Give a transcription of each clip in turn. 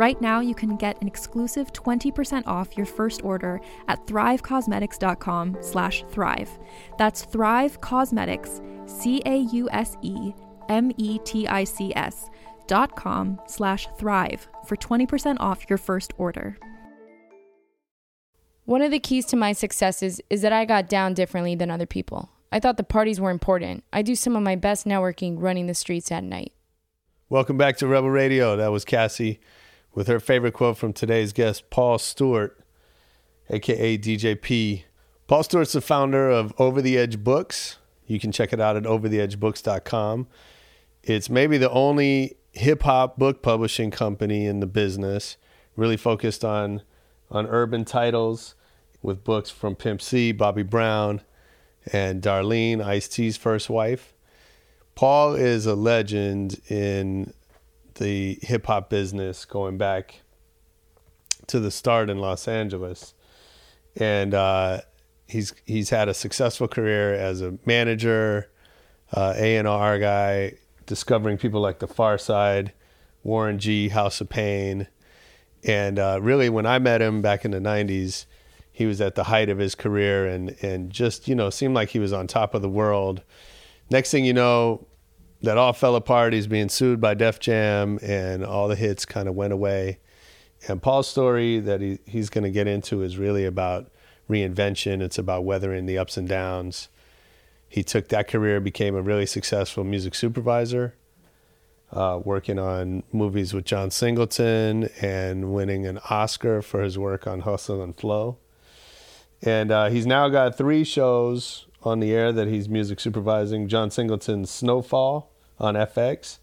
Right now, you can get an exclusive 20% off your first order at thrivecausemetics.com slash thrive. That's Thrive Causemetics, C-A-U-S-E-M-E-T-I-C-S dot com slash thrive for 20% off your first order. One of the keys to my successes is that I got down differently than other people. I thought the parties were important. I do some of my best networking running the streets at night. Welcome back to Rebel Radio. That was Cassie with her favorite quote from today's guest, Paul Stewart, aka DJP. Paul Stewart's the founder of Over the Edge Books. You can check it out at overtheedgebooks.com. It's maybe the only hip hop book publishing company in the business, really focused on on urban titles with books from Pimp C, Bobby Brown, and Darlene, Ice T's first wife. Paul is a legend in the hip hop business going back to the start in Los Angeles, and uh, he's he's had a successful career as a manager, uh, A and R guy, discovering people like The Pharcyde, Warren G, House of Pain, and uh, really when I met him back in the '90s, he was at the height of his career and and just you know seemed like he was on top of the world. Next thing you know, that all fell apart. He's being sued by Def Jam, and all the hits kind of went away. And Paul's story that he, he's going to get into is really about reinvention. It's about weathering the ups and downs. He took that career, became a really successful music supervisor, uh, working on movies with John Singleton and winning an Oscar for his work on Hustle and Flow. And uh, he's now got three shows on the air that he's music supervising John Singleton's Snowfall on FX,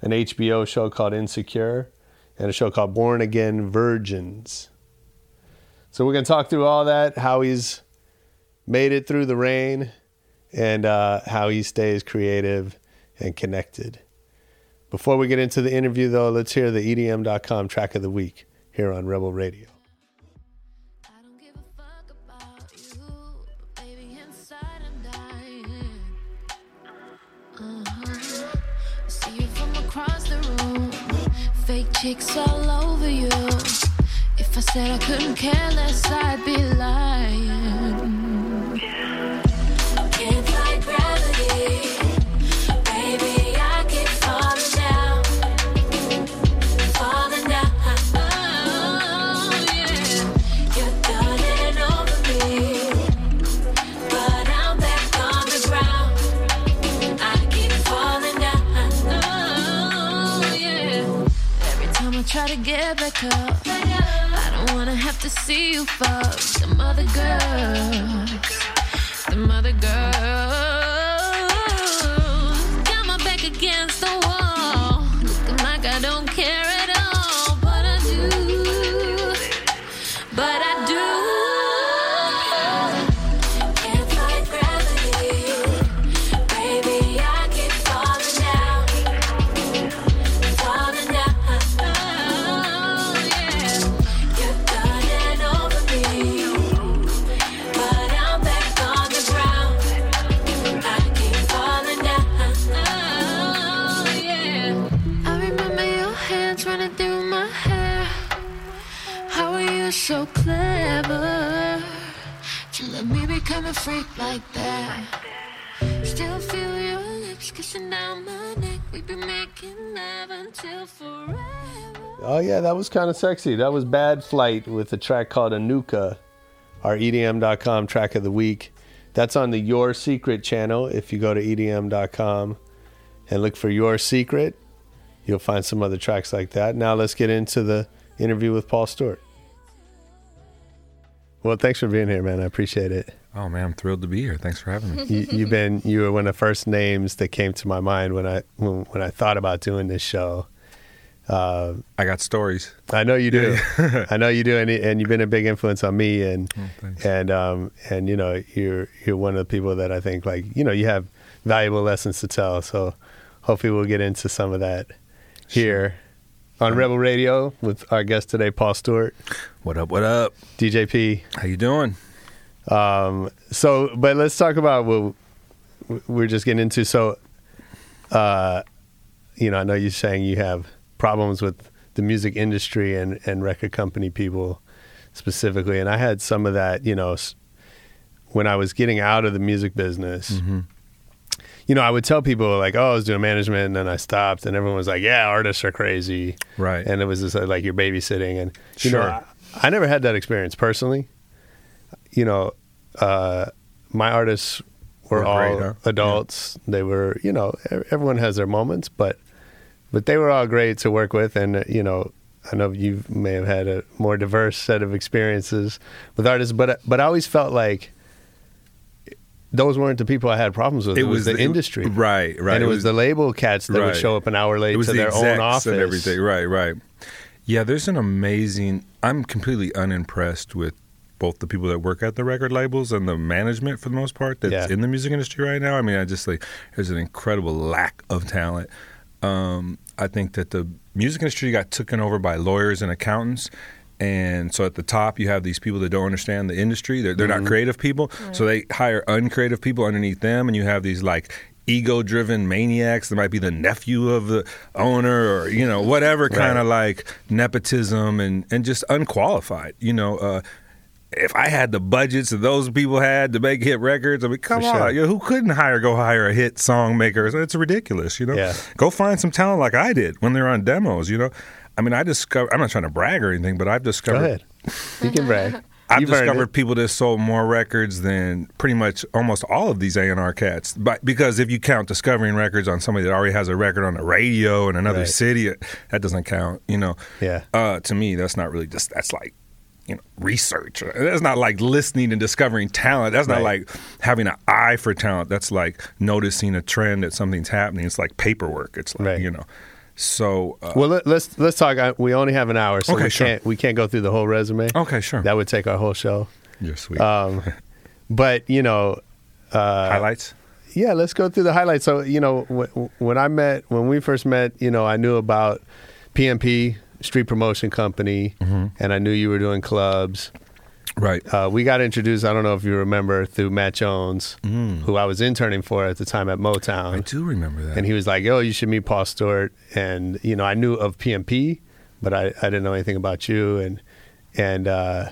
an HBO show called Insecure, and a show called Born Again Virgins. So we're going to talk through all that, how he's made it through the rain, and uh, how he stays creative and connected. Before we get into the interview, though, let's hear the EDM.com track of the week here on Rebel Radio. Chicks all over you. If I said I couldn't care less, I'd be lying. Get back up. I don't wanna have to see you fuck some other girls, some other girls. Oh yeah, that was kind of sexy. That was Bad Flight with a track called Anuka, our EDM.com track of the week. That's on the Your Secret channel. If you go to EDM.com and look for Your Secret, you'll find some other tracks like that. Now let's get into the interview with Paul Stewart. Well, thanks for being here, man. I appreciate it. Oh man, I'm thrilled to be here. Thanks for having me. You, you've been you were one of the first names that came to my mind when I when, when I thought about doing this show. Uh, I got stories. I know you do. I know you do, and, and you've been a big influence on me, and Oh, and um and you know you're you're one of the people that I think like you know you have valuable lessons to tell. So hopefully we'll get into some of that here on Rebel Radio with our guest today, Paul Stewart, What up? What up? DJP. How you doing? Um, so, but let's talk about what we're just getting into. So, uh, you know, I know you're saying you have problems with the music industry and, and record company people specifically. And I had some of that, you know, when I was getting out of the music business. Mm-hmm. You know, I would tell people like, "Oh, I was doing management," and then I stopped, and everyone was like, "Yeah, artists are crazy," Right. and it was just uh, like you're babysitting, and you know, Sure. I, I never had that experience personally. You know, uh, my artists were, Were all great, huh? adults. They were, you know, everyone has their moments, but but they were all great to work with, and uh, you know, I know you may have had a more diverse set of experiences with artists, but but I always felt like those weren't the people I had problems with. It, was, the it- industry, right? Right. And it, was, the label cats that would show up an hour late it was to the their own office and everything. Right. Right. Yeah. There's an amazing. I'm completely unimpressed with both the people that work at the record labels and the management for the most part that's Yeah. in the music industry right now. I mean, I just like there's an incredible lack of talent. Um, I think that the music industry got taken over by lawyers and accountants. And so at the top, you have these people that don't understand the industry. They're, they're Mm-hmm. not creative people. So they hire uncreative people underneath them. And you have these like ego driven maniacs that might be the nephew of the owner or, you know, whatever kind of like nepotism and, and just unqualified. You know, uh, if I had the budgets that those people had to make hit records, I mean, come For on, sure. you know, who couldn't hire go hire a hit song maker? It's ridiculous, you know. Yeah. Go find some talent like I did when they were on demos, you know. I mean, I discovered. I'm not trying to brag or anything, but I've discovered. Go ahead, you can brag. I've You've discovered people that sold more records than pretty much almost all of these A and R cats. But because if you count discovering records on somebody that already has a record on the radio in another Right. city, that doesn't count. You know. Yeah. Uh, to me, that's not really just. That's like. You know, research. That's not like listening and discovering talent. That's not Right. like having an eye for talent. That's like noticing a trend that something's happening. It's like paperwork. It's like Right. you know. So uh, Well, let, let's let's talk. I- We only have an hour, so Okay, we sure. can't we can't go through the whole resume. okay, sure. That would take our whole show. You're sweet. Um, but you know, Highlights. yeah, let's go through the highlights. So you know, w- when I met, when we first met, you know, I knew about PMP Street Promotion Company, Mm-hmm. and I knew you were doing clubs. Right. Uh, we got introduced. I don't know if you remember through Matt Jones, who I was interning for at the time at Motown. Mm. I do remember that. and he was like, "Oh, you should meet Paul Stewart." And you know, I knew of PMP, but I, I didn't know anything about you, and and uh,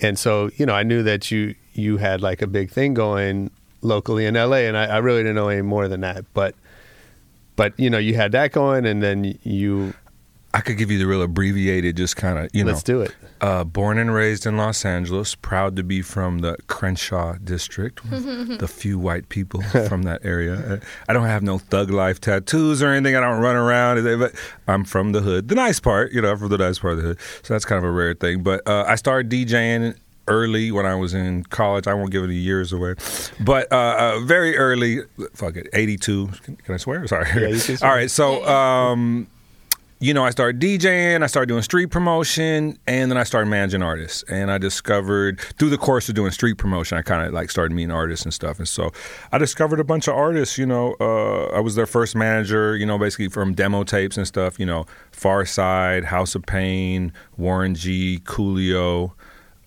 and so you know, I knew that you you had like a big thing going locally in LA, and I, I really didn't know any more than that. But but you know, you had that going, and then you I could give you the real abbreviated, just kind of, you know. let's do it. Uh, born and raised in Los Angeles, proud to be from the Crenshaw district, the few white people from that area. Uh, I don't have no thug life tattoos or anything. I don't run around, but I'm from the hood. The nice part, you know, I'm from the nice part of the hood. So that's kind of a rare thing. But uh, I started DJing early when I was in college. I won't give any years away, but uh, uh, very early. Fuck it, 82. Can, can I swear? Sorry. Yeah, you can swear. All right. So. Um, you know, I started DJing, I started doing street promotion, and then I started managing artists. And I discovered through the course of doing street promotion, I kind of like started meeting artists and stuff. And so I discovered a bunch of artists. You know, uh, I was their first manager. You know, basically from demo tapes and stuff. You know, Pharcyde, House of Pain, Warren G, Coolio.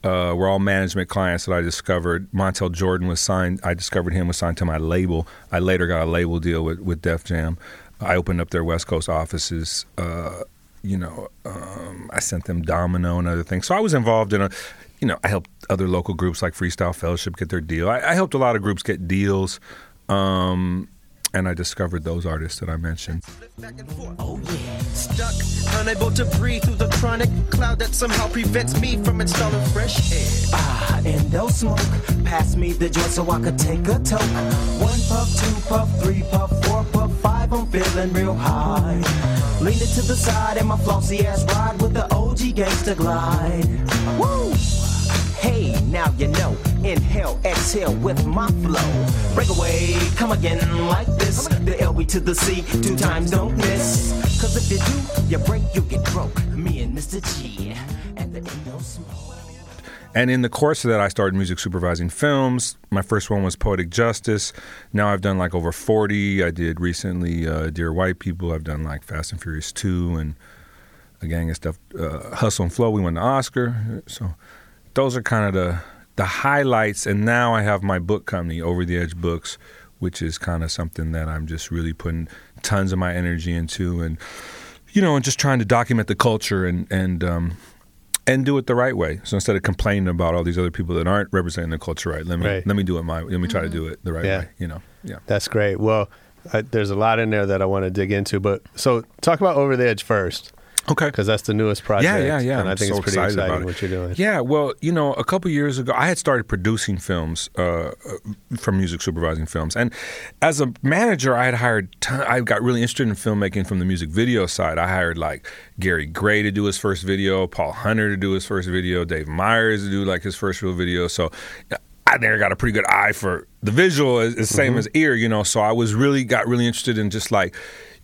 Uh, were all management clients that I discovered. Montel Jordan was signed. I discovered him was signed to my label. I later got a label deal with with Def Jam. I opened up their West Coast offices. Uh, you know, um, I sent them Domino and other things. So I was involved in a, you know, I helped other local groups like Freestyle Fellowship get their deal. I, I helped a lot of groups get deals. Um, and I discovered those artists that I mentioned. Oh yeah, stuck, unable to breathe through the chronic cloud that somehow prevents me from installing fresh air. Ah, and no smoke. Pass me the joint so I could take a toke. One puff, two puff, three puff, four puff, five. I'm feeling real high. Lean it to the side and my flossy ass ride with the OG gangsta glide. Woo! Hey, now you know. Inhale, exhale with my flow. Break away, come again like this. The LB to the C, two times don't miss. Cause if you do, you break, you get broke. Me and Mr. G, and the no smoke. And in the course of that, I started music supervising films. My first one was Poetic Justice. Now I've done like over 40. I did recently uh, Dear White People. I've done like Fast and Furious 2 and a gang of stuff. Uh, Hustle and Flow, we won the Oscar. So those are kind of the the highlights. And now I have my book company, Over the Edge Books, which is kind of something that I'm just really putting tons of my energy into, and you know, and just trying to document the culture and and um, and do it the right way. So instead of complaining about all these other people that aren't representing the culture right, let me Right. let me do it my let me try to do it the right Yeah. way. You know, yeah. That's great. Well, I, there's a lot in there that I want to dig into, but so talk about Over the Edge first, Okay. because that's the newest project. Yeah, yeah, yeah. And I think so it's pretty exciting what you're doing. Yeah, well, you know, a couple years ago, I had started producing films uh, uh, from music supervising films, and as a manager, I had hired. Ton- I got really interested in filmmaking from the music video side. I hired like Gary Gray to do his first video, Paul Hunter to do his first video, Dave Meyers to do like his first real video. So. I there got a pretty good eye for the visual, is, is same as ear, you know. So I was really got really interested in just like,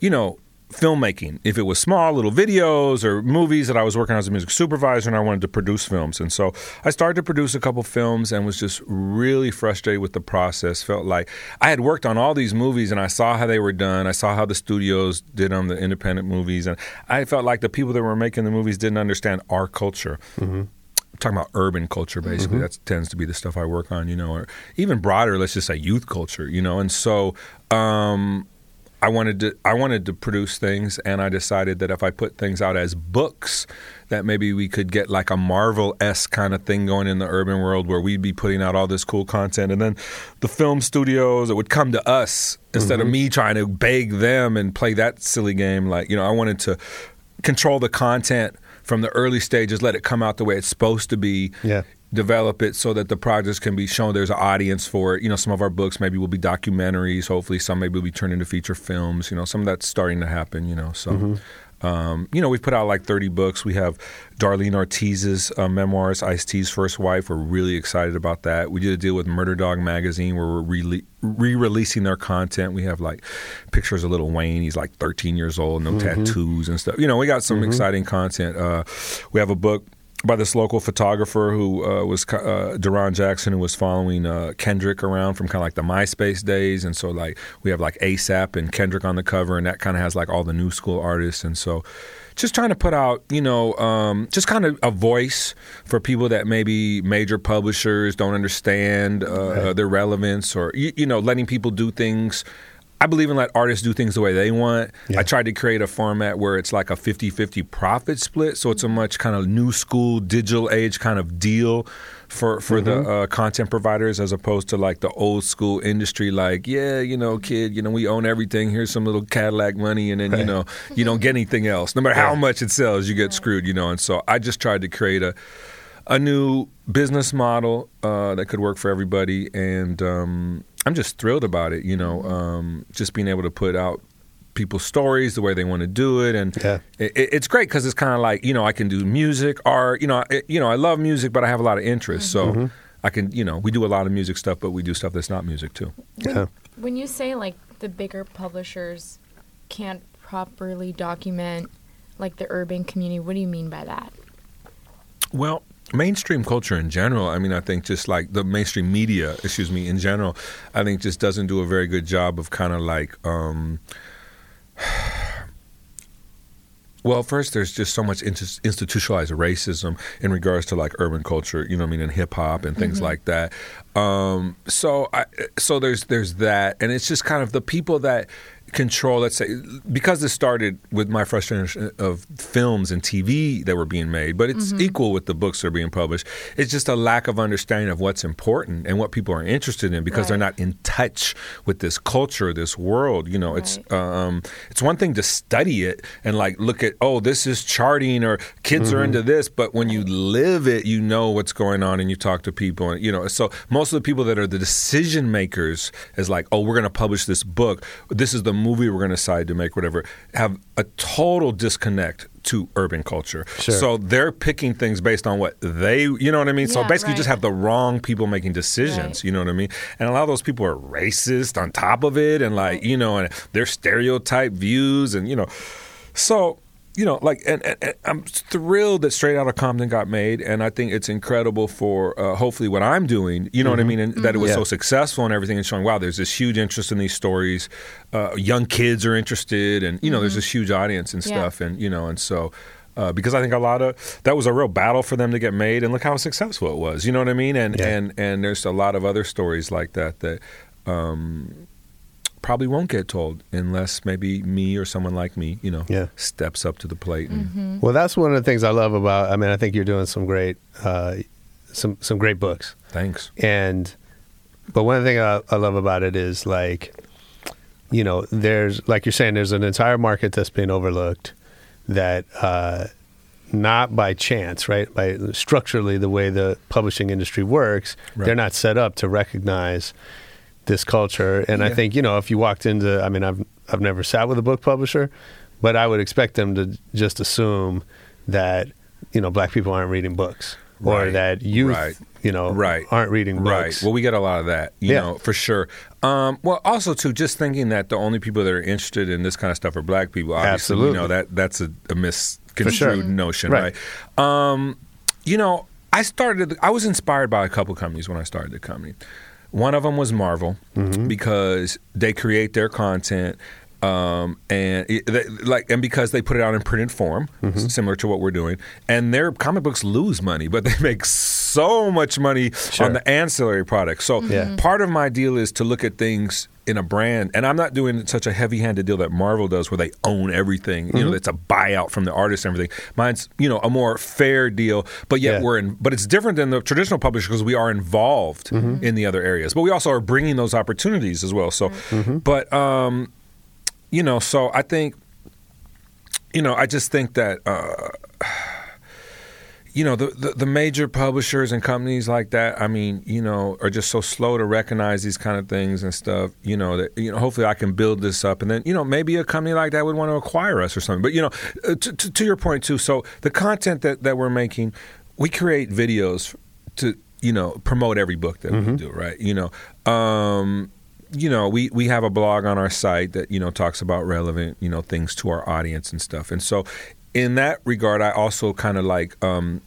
you know, filmmaking. If it was small little videos or movies that I was working on as a music supervisor and I wanted to produce films. And so I started to produce a couple films and was just really frustrated with the process. Felt like I had worked on all these movies and I saw how they were done. I saw how the studios did on the independent movies and I felt like the people that were making the movies didn't understand our culture talking about urban culture basically that tends to be the stuff i work on you know or even broader let's just say youth culture you know and so um I wanted to I wanted to produce things and I decided that if I put things out as books that maybe we could get like a Marvel S kind of thing going in the urban world where we'd be putting out all this cool content. And then the film studios it would come to us instead of mm-hmm. me trying to beg them and play that silly game. Like you know I wanted to control the content from the early stages let it come out the way it's supposed to be. Yeah. Develop it so that the projects can be shown. There's an audience for it. You know, some of our books maybe will be documentaries. Hopefully, some maybe will be turned into feature films. You know, some of that's starting to happen. You know, so. Um, you know, we've put out like 30 books. We have Darlene Ortiz's uh, memoirs, Ice T's first wife. We're really excited about that. We did a deal with Murder Dog Magazine where we're re- re-releasing their content. We have like pictures of Lil Wayne. He's like 13 years old, no tattoos and stuff. You know, we got some exciting content. Uh, we have a book by this local photographer who uh, was uh, Duran Jackson, who was following uh, Kendrick around from kind of like the MySpace days, and so like we have like ASAP and Kendrick on the cover, and that kind of has like all the new school artists, and so just trying to put out, you know, um, just kind of a voice for people that maybe major publishers don't understand uh, their relevance, or you, you know, letting people do things. I believe in let artists do things the way they want. I tried to create a format where it's like a 50 50 profit split. So it's a much kind of new school, digital age kind of deal for, for the uh, content providers as opposed to like the old school industry, like, yeah, you know, kid, you know, we own everything. Here's some little Cadillac money. And then, you know, you don't get anything else. No matter how much it sells, you get screwed, you know. And so I just tried to create a, a new business model uh, that could work for everybody, and um, I'm just thrilled about it. You know, um, just being able to put out people's stories the way they want to do it, and Yeah. it, it- it's great because it's kind of like you know I can do music, art. You know, I, you know I love music, but I have a lot of interests, so. I can, you know, we do a lot of music stuff, but we do stuff that's not music too. Yeah. When you say like the bigger publishers can't properly document like the urban community, what do you mean by that? Well, mainstream culture in general, I mean, I think just like the mainstream media, excuse me, in general, I think just doesn't do a very good job of kind of like, um, well, first, there's just so much institutionalized racism in regards to like urban culture, you know what I mean, and hip hop and things like that. Um, so, I, so there's there's that, and it's just kind of the people that control let's say because this started with my frustration of films and tv that were being made but it's equal with the books that are being published. It's just a lack of understanding of what's important and what people are interested in because they're not in touch with this culture this world you know it's um it's one thing to study it and like look at oh this is charting or kids are into this but when you live it you know what's going on and you talk to people and you know so most of the people that are the decision makers is like oh we're going to publish this book. This is the movie we're going to decide to make whatever have a total disconnect to urban culture. Sure. so they're picking things based on what they you know what i mean? So Yeah, basically you just have the wrong people making decisions Right. you know what i mean? And a lot of those people are racist on top of it and like you know and their stereotype views and you know. So you know like and, and, and i'm thrilled that straight out of compton got made and i think it's incredible for uh, hopefully what i'm doing you know what i mean and that it was Yeah. so successful and everything and showing wow there's this huge interest in these stories uh, young kids are interested and you know there's this huge audience and Yeah. stuff and you know and so uh, because I think a lot of that was a real battle for them to get made, and look how successful it was. You know what I mean? And Yeah. and and there's a lot of other stories like that that um, probably won't get told unless maybe me or someone like me, you know, Yeah. steps up to the plate. And, Well, that's one of the things I love about. I mean, I think you're doing some great, uh, some some great books, Thanks. and but one thing I, I love about it is like, you know, there's like you're saying, there's an entire market that's being overlooked, that uh, not by chance, right? By structurally the way the publishing industry works, Right. they're not set up to recognize this culture. And I think you know, if you walked into, I mean, I've I've never sat with a book publisher, but I would expect them to just assume that you know black people aren't reading books or Right. that youth Right. you know Right. aren't reading Right. Well, we get a lot of that, you Yeah. know, for sure. Um, well, also too, just thinking that the only people that are interested in this kind of stuff are black people. Obviously, Absolutely. you know that that's a, a misconstrued sure. notion, Right. right? Um, you know, I started. I was inspired by a couple companies when I started the company. One of them was Marvel Mm-hmm. because they create their content. Um, and it, they, like, and because they put it out in printed form, Mm-hmm. similar to what we're doing, and their comic books lose money, but they make so much money Sure. on the ancillary products. So Yeah. part of my deal is to look at things in a brand, and I'm not doing such a heavy-handed deal that Marvel does, where they own everything. You know, Mm-hmm. it's a buyout from the artist and everything. Mine's you know a more fair deal, but yet Yeah. we're in. But it's different than the traditional publisher because we are involved Mm-hmm. in the other areas, but we also are bringing those opportunities as well. So, Mm-hmm. but um, you know, so I think, you know, I just think that. Uh, you know the, the the major publishers and companies like that i mean you know are just so slow to recognize these kind of things and stuff you know that you know hopefully i can build this up and then you know maybe a company like that would want to acquire us or something but you know uh, to, to, to your point too so the content that that we're making we create videos to you know promote every book that we do right you know um you know, we, we have a blog on our site that, you know, talks about relevant, you know, things to our audience and stuff. And so in that regard, I also kind of like um,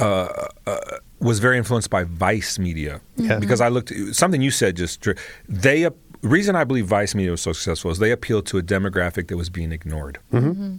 uh, uh, was very influenced by Vice Media Yeah. because I looked something you said just dr- they reason I believe Vice Media was so successful is they appealed to a demographic that was being ignored.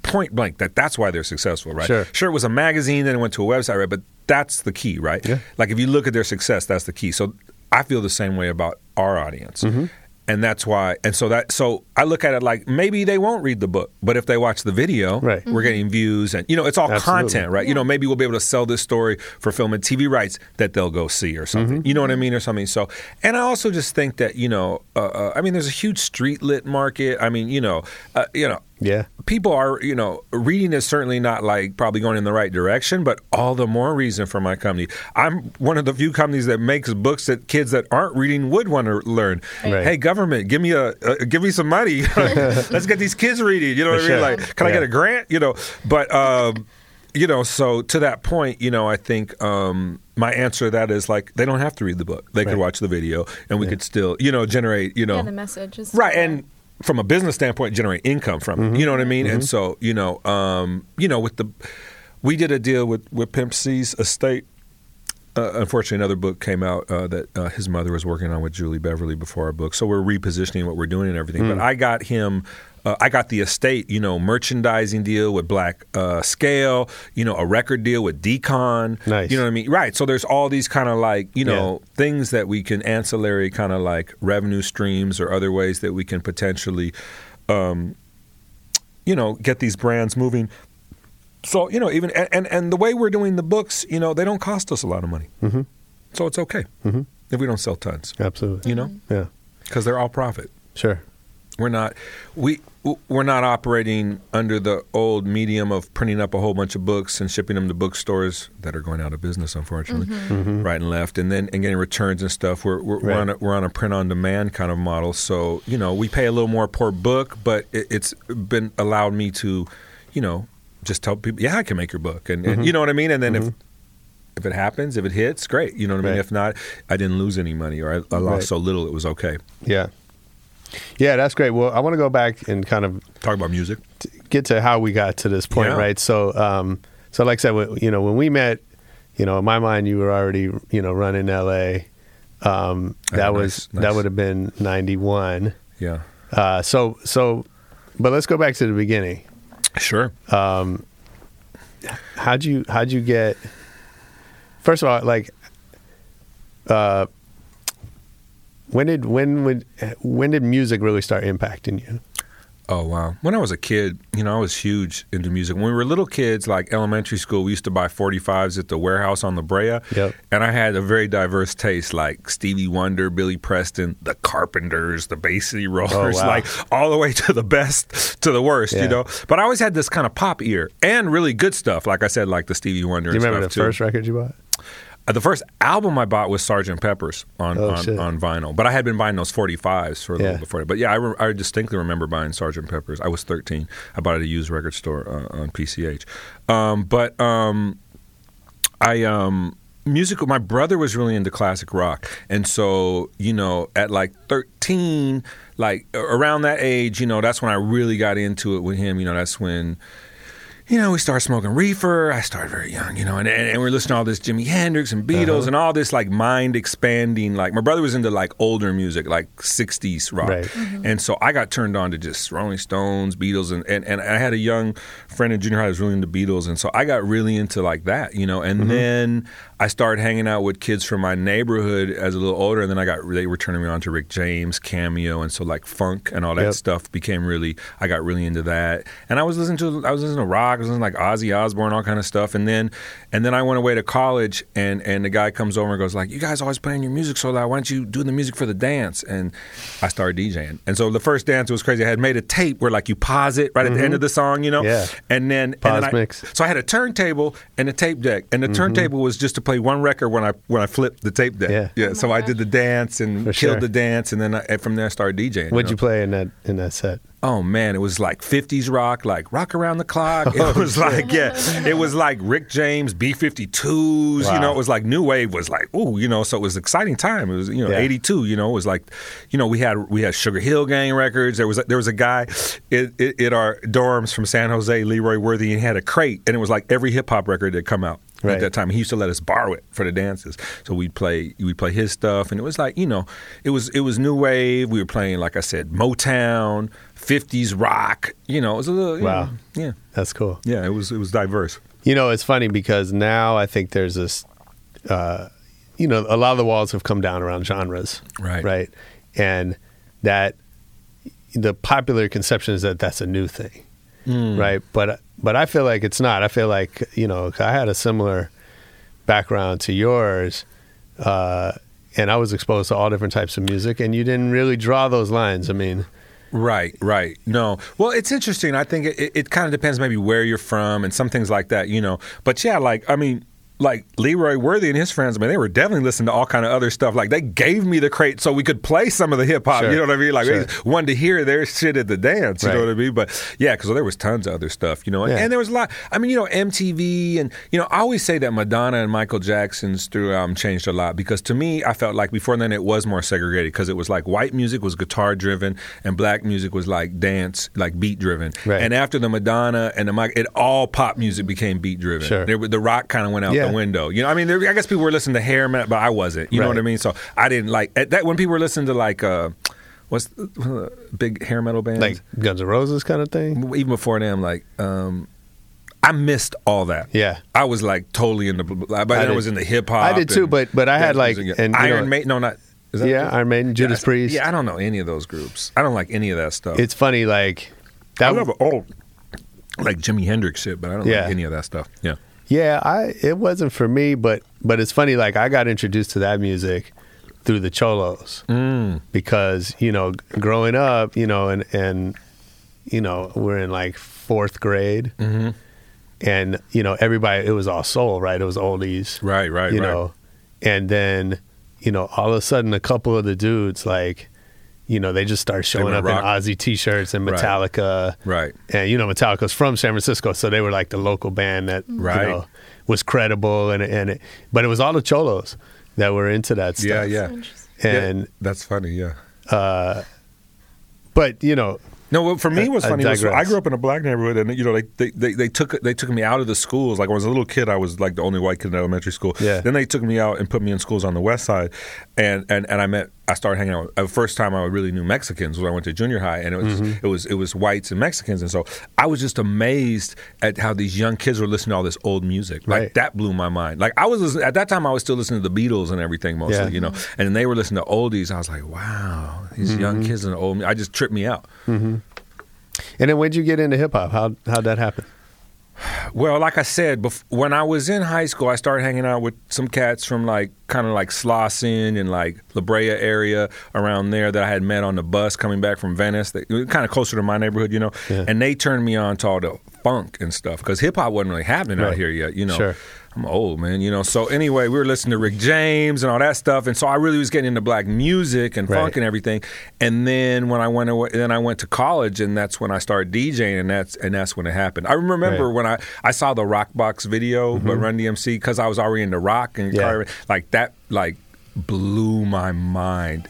Point blank. That that's why they're successful, right? Sure. Sure, it was a magazine, then it went to a website, right? But that's the key, right? Yeah. Like if you look at their success, that's the key. So I feel the same way about our audience. Mm-hmm. And that's why, and so that, so I look at it like maybe they won't read the book, but if they watch the video, Right. we're getting views, and you know, it's all Absolutely. content, right? You know, maybe we'll be able to sell this story for film and TV rights that they'll go see or something. Mm-hmm. You know what I mean, or something. So, and I also just think that you know, uh, uh, I mean, there's a huge street lit market. I mean, you know, uh, you know, Yeah. people are, you know, reading is certainly not like probably going in the right direction, but all the more reason for my company. I'm one of the few companies that makes books that kids that aren't reading would want to learn. Right. Hey, government, give me a uh, give me some money. Let's get these kids reading. You know what For I mean? sure. Like, can I get a grant? You know, but. Um, you know, so to that point, you know, I think um, my answer to that is like they don't have to read the book; they Right. could watch the video, and we could still, you know, generate, you know, Yeah, the message is right and from a business standpoint generate income from Mm-hmm. you know what i mean? And so you know um you know with the we did a deal with with pimp c's estate uh, unfortunately, another book came out uh, that uh, his mother was working on with Julia Beverly before our book. So we're repositioning what we're doing and everything. Hmm. But I got him. Uh, I got the estate, you know, merchandising deal with Black uh, Scale, you know, a record deal with Decon. Nice. You know what I mean? Right. So there's all these kind of like, you know, things that we can ancillary kind of like revenue streams or other ways that we can potentially um, you know, get these brands moving. So you know, even and and, the way we're doing the books, you know, they don't cost us a lot of money, mm-hmm. so it's okay Mm-hmm. if we don't sell tons. Absolutely. You know, Yeah. because they're all profit. Sure. We're not we we're not operating under the old medium of printing up a whole bunch of books and shipping them to bookstores that are going out of business, unfortunately, right and left, and then and getting returns and stuff. We're we're, we're on a, we're on a print on demand kind of model, so you know we pay a little more per book, but it, it's been allowed me to, you know, just tell people, yeah, I can make your book, and, and you know what I mean, and then if. If it happens, if it hits, great. You know what I mean. If not, I didn't lose any money, or I, I lost Right. so little, it was okay. Yeah. Yeah, that's great. Well, I want to go back and kind of Talk about music. get to how we got to this point, Yeah. right? So, um, so like I said, when- you know, when we met, you know, in my mind, you were already, you know, running L.A. Um, Oh, that nice, was nice. that would have been ninety one. Yeah, Uh, so, so, but let's go back to the beginning. Sure. Um, How'd you how'd you get? First of all, like, uh, when did when would when did music really start impacting you? Oh wow! When I was a kid, you know, I was huge into music. When we were little kids, like elementary school, we used to buy 45s at the warehouse on La Brea. Yep. And I had a very diverse taste, like Stevie Wonder, Billy Preston, the Carpenters, the Bay City oh, Rollers, Oh, wow. like all the way to the best to the worst, Yeah. you know. But I always had this kind of pop ear and really good stuff, like I said, like the Stevie Wonder. Do you remember the too. first record you bought? Uh, the first album I bought was Sgt. Pepper's on, Oh, on, on vinyl, but I had been buying those 45s for a Yeah. little before that. But yeah, I, re- I distinctly remember buying Sgt. Pepper's. I was 13. I bought it at a used record store uh, on PCH. Um, but um, I um musical my brother was really into classic rock and so you know at like 13 like around that age you know that's when I really got into it with him you know that's when you know, we started smoking reefer. I started very young, you know, and, and, and we're listening to all this Jimi Hendrix and Beatles Uh-huh. and all this like mind expanding. Like my brother was into like older music, like 60s rock. Right. And so I got turned on to just Rolling Stones, Beatles, and, and, and I had a young friend in junior high who was really into Beatles. And so I got really into like that, you know, and Mm-hmm. then I started hanging out with kids from my neighborhood as a little older. And then I got, they were turning me on to Rick James, Cameo. And so like funk and all that Yep. stuff became really, I got really into that. And I was listening to, I was listening to rock, I was listening to like Ozzy Osbourne, all kind of stuff. And then, and then I went away to college and, and the guy comes over and goes like, you guys always playing your music so loud. Why don't you do the music for the dance? And I started DJing. And so the first dance was crazy. I had made a tape where like you pause it right at the end of the song, you know? Mm-hmm. Yeah. And then, and Pause then I- mix. so I had a turntable and a tape deck, and the turntable was just to play one record when I when I flipped the tape deck. Yeah. yeah. so I did the dance and For killed sure. the dance, and then I, and from there I started DJing. What'd know? you play in that in that set? Oh man, it was like '50s rock, like rock around the clock. It oh, was like yeah, it was like Rick James, B-52s. You know, it was like new wave was like ooh, you know. So it was an exciting time. It was you know Yeah. '82. You know, it was like you know we had we had Sugar Hill Gang records. There was a, there was a guy in, in, in our dorms from San Jose, Leroy Worthy, and he had a crate, and it was like every hip hop record that come out. Right. At that time, he used to let us borrow it for the dances, so we'd play we'd play his stuff, and it was like you know, it was it was new wave. We were playing like I said, Motown, '50s rock. You know, it was a little Wow. know, yeah, That's cool. yeah. It was it was diverse. You know, it's funny because now I think there's this, uh, you know, a lot of the walls have come down around genres, Right. Right, and that the popular conception is that that's a new thing, Hmm. right? But but I feel like it's not. I feel like you know I had a similar background to yours. Uh, and I was exposed to all different types of music, and you didn't really draw those lines. I mean, Right, right. No. Well, it's interesting. I think it, it kind of depends maybe where you're from and some things like that, you know. But yeah, like, I mean, like Leroy Worthy and his friends, I mean, they were definitely listening to all kind of other stuff. Like they gave me the crate so we could play some of the hip hop. Sure. You know what I mean? Like Sure. they wanted to hear their shit at the dance. You Right. know what I mean? But yeah, because there was tons of other stuff. You know, and, Yeah. and there was a lot. I mean, you know, MTV and you know, I always say that Madonna and Michael Jackson's through album changed a lot because to me, I felt like before then it was more segregated because it was like white music was guitar driven and black music was like dance, like beat driven. Right. And after the Madonna and the Mike, it all pop music became beat driven. Sure. There, the rock kind of went out Yeah. The window. You know, I mean, there, I guess people were listening to hair metal, but I wasn't. You know what I mean? So I didn't like at that when people were listening to like uh, what's the, uh, big hair metal bands like Guns N' Roses kind of thing. even before them, like um, I missed all that. Yeah. I was like totally in the. By then I, did- was in the hip hop. I did too, and but- but I had, like- and, you Iron know- Maiden. No, not Is that yeah, Iron Maiden, Judas yeah, Priest. Yeah, I don't know any of those groups. I don't like any of that stuff. It's funny, like I that. love old, like Jimi Hendrix shit, but I don't Yeah. like any of that stuff. Yeah. Yeah, I it wasn't for me, but but it's funny. Like I got introduced to that music through the Cholos Mm. because you know growing up, you know, and and you know we're in like fourth grade, Mm-hmm. and you know everybody it was all soul, right? It was oldies, Right, right, you right. know, and then you know all of a sudden a couple of the dudes like. You know, they just start showing up rock. in Ozzy T-shirts and Metallica, Right. and you know Metallica's from San Francisco, so they were like the local band that Right. you know was credible and and it, but it was all the cholos that were into that stuff. Yeah, yeah. And Yeah, that's funny. Yeah. Uh, but you know, No, what for me I- was I funny. Was I grew up in a black neighborhood, and you know, they, they they they took they took me out of the schools. Like when I was a little kid, I was like the only white kid in elementary school. Yeah. Then they took me out and put me in schools on the west side, and and and I met. I started hanging out. The first time I really knew Mexicans was when I went to junior high, and it was Mm-hmm. it was it was whites and Mexicans, and so I was just amazed at how these young kids were listening to all this old music. Like Right. that blew my mind. Like I was at that time, I was still listening to the Beatles and everything mostly, Yeah. you know, and then they were listening to oldies. I was like, wow, these young Mm-hmm. kids and old. I just tripped me out. and then when did you get into hip hop? How how'd that happen? Well, like I said, bef- when I was in high school, I started hanging out with some cats from like kind of like Slauson and like La Brea area around there that I had met on the bus coming back from Venice. They kind of closer to my neighborhood, you know. And they turned me on to all the funk and stuff because hip hop wasn't really happening out here yet, you know. Sure. I'm old, man, you know. So anyway, we were listening to Rick James and all that stuff, and so I really was getting into black music and Right. funk and everything. And then when I went away, then I went to college, and that's when I started DJing, and that's and that's when it happened. I remember Right. Mm-hmm. when I I saw the Rock Box video by Run DMC because I was already into rock and Yeah. Like that like blew my mind.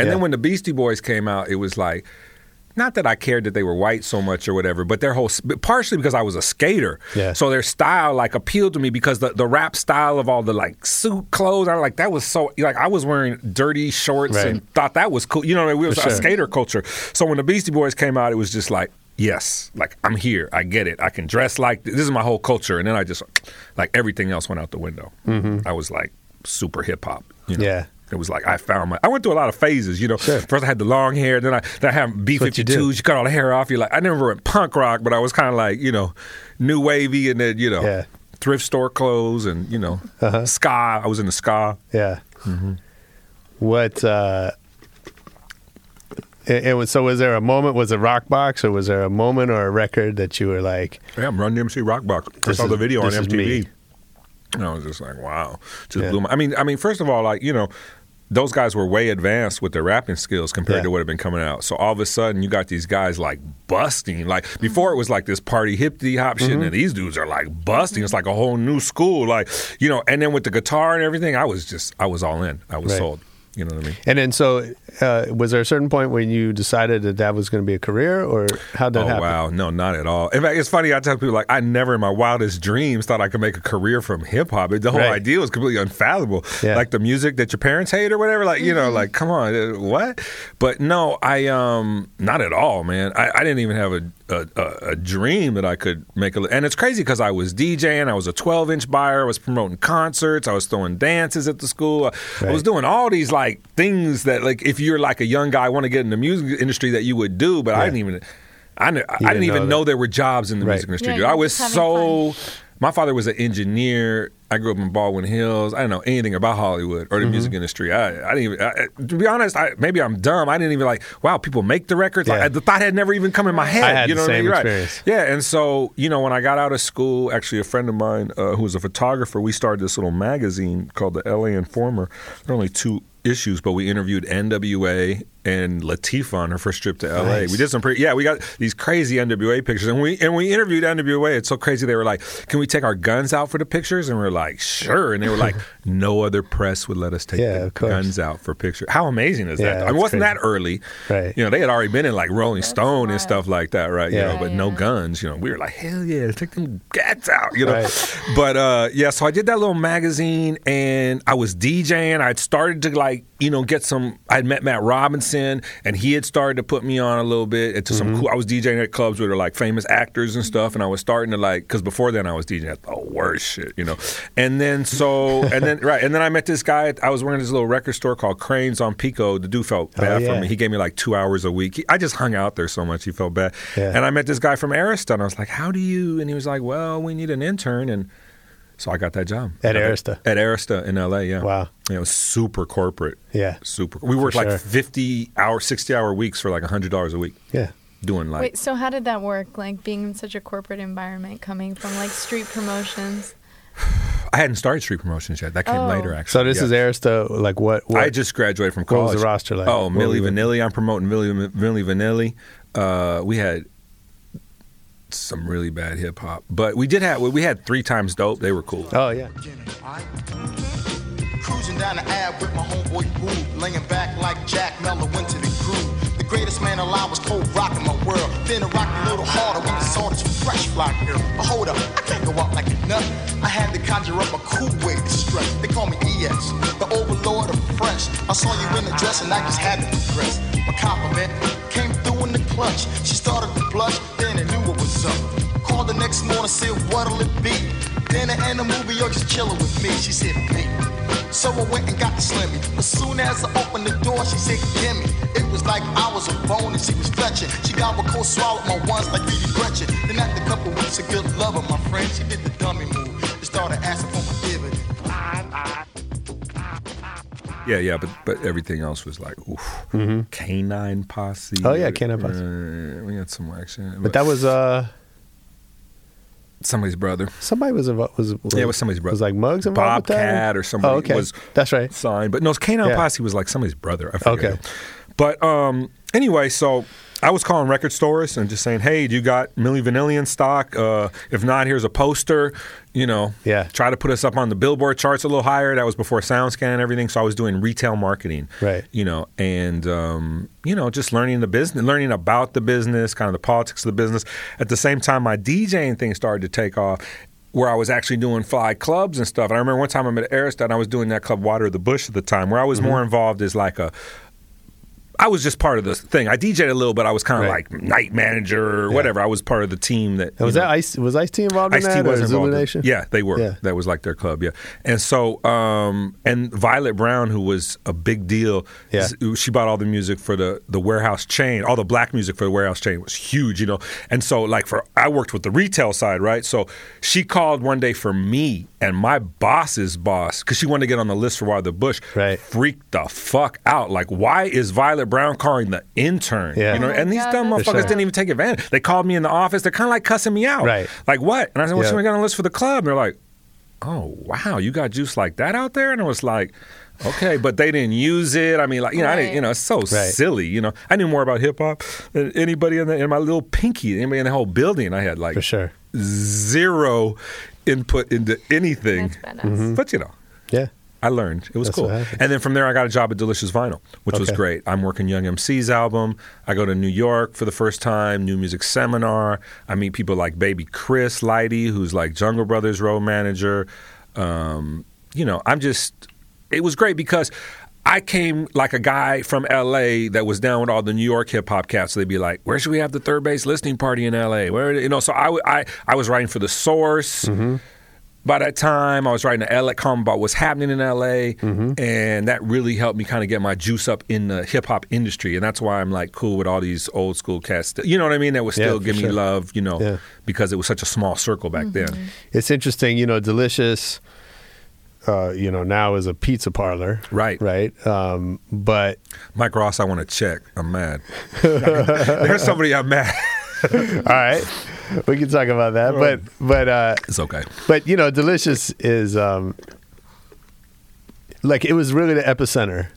And Yeah. then when the Beastie Boys came out, it was like, not that I cared that they were white so much or whatever, but their whole, partially because I was a skater. Yeah. So their style like appealed to me because the, the rap style of all the like suit clothes, I like that was so, like I was wearing dirty shorts Right. and thought that was cool. You know, we was For a sure. skater culture. So when the Beastie Boys came out, it was just like, yes, like I'm here. I get it. I can dress like this is my whole culture. And then I just, like everything else went out the window. I was like super hip hop. You know? Mm-hmm. Yeah. It was like I found my. I went through a lot of phases, you know. Sure. First, I had the long hair. Then I then I had B do. 52s. You cut all the hair off. You're like, I never went punk rock, but I was kind of like, you know, new wavy, and then you know, Yeah. thrift store clothes, and you know, Uh-huh. ska. I was in the ska. Yeah. Mm-hmm. What? uh was so. Was there a moment? Was it Rock Box, or was there a moment or a record that you were like, Yeah, I'm Run DMC Rock Box. I saw is- the video on MTV. And I was just like, wow, just Yeah. blew my. I mean, I mean, first of all, like you know. Those guys were way advanced with their rapping skills compared Yeah. to what had been coming out. So all of a sudden, you got these guys like busting. Like before, it was like this party hippie hop shit, Mm-hmm. and these dudes are like busting. It's like a whole new school. Like you know, and then with the guitar and everything, I was just, I was all in. I was Right. sold. You know what I mean? And then, so uh, was there a certain point when you decided that that was going to be a career, or how'd that oh happen? wow, no, not at all. In fact, it's funny. I tell people like I never in my wildest dreams thought I could make a career from hip hop. The whole Right. idea was completely unfathomable. Yeah. Like the music that your parents hate or whatever. Like you know, like come on, uh, what? But no, I um, not at all, man. I, I didn't even have a a, a a dream that I could make a. And it's crazy because I was DJing. I was a 12 inch buyer. I was promoting concerts. I was throwing dances at the school. I, I was doing all these like things that like if you're like a young guy want to get in the music industry that you would do, but I didn't even. I, knew, I didn't didn't even know know, there were jobs in the Right. music industry. Yeah, I was just having so. My father was an engineer. I grew up in Baldwin Hills. I didn't know anything about Hollywood or the Mm-hmm. music industry. I, I didn't even. I, to be honest, I, maybe I'm dumb. I didn't even like. Wow, people make the records. Yeah. I, the thought had never even come in my head. I had you know the what I same mean? Right. experience. Yeah, and so you know, when I got out of school, actually, a friend of mine uh, who was a photographer, we started this little magazine called the L.A. Informer. There are only two issues, but we interviewed N.W.A. and Latifah on her first trip to LA. Nice. We did some pretty yeah, we got these crazy NWA pictures and we and we interviewed NWA. It's so crazy they were like, "Can we take our guns out for the pictures?" And we are like, "Sure." And they were like, "No other press would let us take Yeah, the guns out for pictures." How amazing is Yeah, that? I mean, it wasn't crazy. that early. Right. You know, they had already been in like Rolling Stone and stuff like that, right? You Yeah. know, but no guns. You know, we were like, "Hell yeah, take them gats out." You know. Right. But uh, yeah, so I did that little magazine, and I was DJing. I'd started to like, you know, get some. I'd met Matt Robinson, and he had started to put me on a little bit into some. Mm-hmm. Cool, I was DJing at clubs where there were like famous actors and stuff, and I was starting to like, because before then I was DJing at the worst shit, you know. And then so, and then right, and then I met this guy. I was working at this little record store called Cranes on Pico. The dude felt Oh, bad yeah. for me. He gave me like two hours a week. He, I just hung out there so much. He felt bad. Yeah. And I met this guy from Arista, and I was like, "How do you?" And he was like, "Well, we need an intern." And so I got that job At Arista? At Arista in LA, yeah. Wow. Yeah, it was super corporate. Yeah. Super. We worked sure. like 50 hour, 60 hour weeks for like $100 a week Yeah. doing like Wait, so how did that work? Like being in such a corporate environment, coming from like street promotions. I hadn't started street promotions yet. That came Oh. later actually. So this yeah. is Arista. Like what? what I just graduated from college. what was college. the roster like? Oh, What Milli Vanilli. I'm promoting Milli, Milli Vanilli. Uh, we had some really bad hip hop, but we did have we had three times dope. They were cool. Oh yeah. Cruising down the Ave with my homeboy Boo, laying back like Jack Mello into the groove. The greatest man alive was cold rocking my world. Then it rocked a little harder when I saw this fresh fly girl. But hold up, I can't go out like a nut. I had to conjure up a cool way to stress. They call me ES, the overlord of fresh. I saw you in the dress and I just had to progress. My compliment came through in the clutch. She started to blush, then I knew up. Called the next morning, said what'll it be? Dinner and a movie or just chilling with me. She said, me. So I went and got the slimmy. As soon as I opened the door, she said, gimme. It was like I was a bone and she was fetching. She got what cold swallowed my ones like Didi Gretchen. Then after a couple weeks a good lover, my friend, she did the dummy move. She started asking for my dividend. Yeah, yeah, but but everything else was like, oof. K-9 Posse. Mm-hmm. Oh, yeah, K-9 Posse. Uh, we had some action. But that was uh somebody's brother. somebody was involved. Was, was Yeah, it was somebody's brother. Was like Muggs involved with? Bobcat or somebody Oh, okay. was That's right. signed. But no, K-9 Yeah. Posse was like somebody's brother. I forget. Okay. But um, anyway, so I was calling record stores and just saying, "Hey, do you got Milli Vanilli in stock? Uh, if not, here's a poster. You know, Yeah. Try to put us up on the Billboard charts a little higher. That was before SoundScan and everything. So I was doing retail marketing, Right. You know, and um, you know, just learning the business, learning about the business, kind of the politics of the business. At the same time, my DJing thing started to take off. Where I was actually doing fly clubs and stuff. And I remember one time I'm at Arista and I was doing that club Water of the Bush at the time, where I was Mm-hmm. more involved as like a I was just part of the thing. I DJed a little, but I was kind of Right. like night manager or whatever. I was part of the team that. Was you that Ice? Was Ice T involved in Ice T that? was involved. in- yeah, they were. Yeah. That was like their club. Yeah, and so um, and Violet Brown, who was a big deal. Yeah. she bought all the music for the the Wherehouse chain. All the black music for the Wherehouse chain was huge, you know. And so like for I worked with the retail side, right? So she called one day for me and my boss's boss because she wanted to get on the list for Wild the Bush. Right. Freaked the fuck out. Like, why is Violet Brown calling the intern? Yeah. You know, Oh and these God, dumb motherfuckers sure. didn't even take advantage. They called me in the office. They're kind of like cussing me out. Right. Like what? And I said, well, Yeah. she want to get on the list for the club. And they're like, oh wow, you got juice like that out there? And I was like, okay, but they didn't use it. I mean, like you know, I didn't, you know, it's so Right. silly. You know, I knew more about hip hop than anybody in, the, in my little pinky. Anybody in the whole building. I had like For sure. zero input into anything. That's badass. But you know, Yeah. I learned. It was That's cool. And then from there, I got a job at Delicious Vinyl, which was great. I'm working Young MC's album. I go to New York for the first time, New Music Seminar. I meet people like Baby Chris Lighty, who's like Jungle Brothers road manager. Um, you know, I'm just, it was great because I came like a guy from LA that was down with all the New York hip hop cats. So they'd be like, "Where should we have the 3rd Bass listening party in LA?" Where you know? So I I, I was writing for the Source. Mm-hmm. By that time, I was writing an LA column about what's happening in LA, mm-hmm. and that really helped me kind of get my juice up in the hip hop industry. And that's why I'm like cool with all these old school cats. You know what I mean? That would still for give me love. You know, Yeah. because it was such a small circle back then. Mm-hmm. It's interesting, you know, Delicious, uh, you know, now is a pizza parlor. Right. Right. Um, but Mike Ross, I want to check. I'm mad. There's somebody I'm mad. all right, we can talk about that. But but uh, It's okay. but you know, Delicious is um, like it was really the epicenter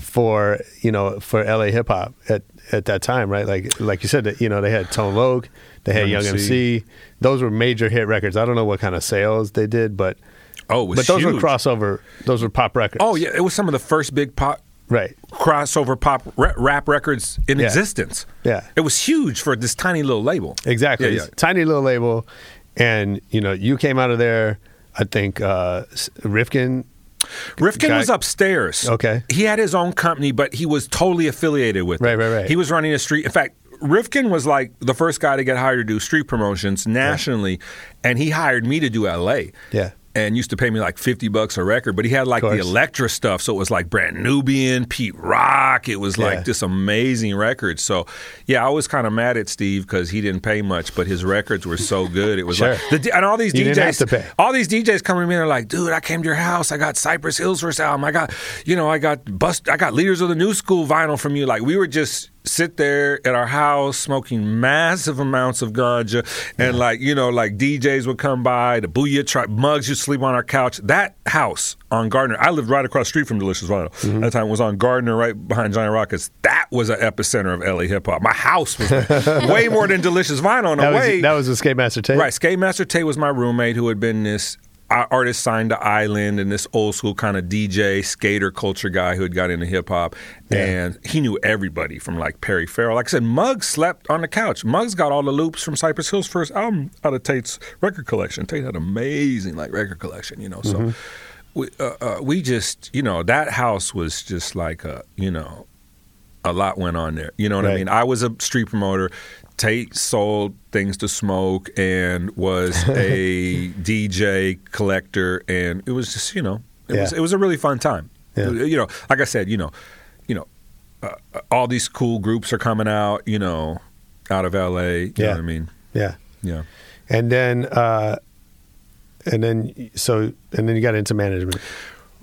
for you know for LA hip hop at at that time, right? Like like you said, that you know they had Tone Loc, they had Young. MC. Those were major hit records. I don't know what kind of sales they did, but Oh, but those were crossover. Those were pop records. Oh yeah, it was some of the first big pop right. crossover pop ra- rap records in Yeah. existence. Yeah. it was huge for this tiny little label. Exactly. Yeah, yeah. Tiny little label, and you know you came out of there. I think uh, Rifkin. Rifkin guy- was upstairs. Okay. He had his own company, but he was totally affiliated with Right, it. right, right. He was running a street. In fact, Rifkin was like the first guy to get hired to do street promotions nationally, and he hired me to do LA. Yeah. And used to pay me like fifty bucks a record, but he had like the. Elektra stuff, so it was like Brand Nubian, Pete Rock. It was like Yeah. this amazing record. So, yeah, I was kind of mad at Steve because he didn't pay much, but his records were so good. It was Sure. like the, and all these You DJs didn't have to pay. all these DJs coming to me and they're like, dude, I came to your house. I got Cypress Hill's first album. I got, you know, I got bust, I got Leaders of the New School vinyl from you. Like we were just sit there at our house smoking massive amounts of ganja and like, you know, like DJs would come by, the booyah truck, Muggs, you sleep on our couch. That house on Gardner, I lived right across the street from Delicious Vinyl. Mm-hmm. At the time was on Gardner right behind Giant Rockets. That was an epicenter of LA hip hop. My house was way more than Delicious Vinyl in a That way. that was a Skatemaster Tate. Right. Skatemaster Tate was my roommate who had been this artist signed to Island and this old school kind of DJ skater culture guy who had got into hip hop. And he knew everybody from like Perry Farrell. Like I said, Muggs slept on the couch. Muggs got all the loops from Cypress Hill's first album out of Tate's record collection. Tate had an amazing like record collection, you know. So we, uh, uh, we just, you know, that house was just like a, you know, a lot went on there. You know what I Right. mean? I was a street promoter. Tate sold things to smoke and was a DJ collector, and it was just you know it was it was a really fun time. Yeah. You know, like I said, you know, you know, uh, all these cool groups are coming out. You know, out of LA. You know Yeah. what I mean? Yeah. Yeah. And then uh, and then so and then you got into management.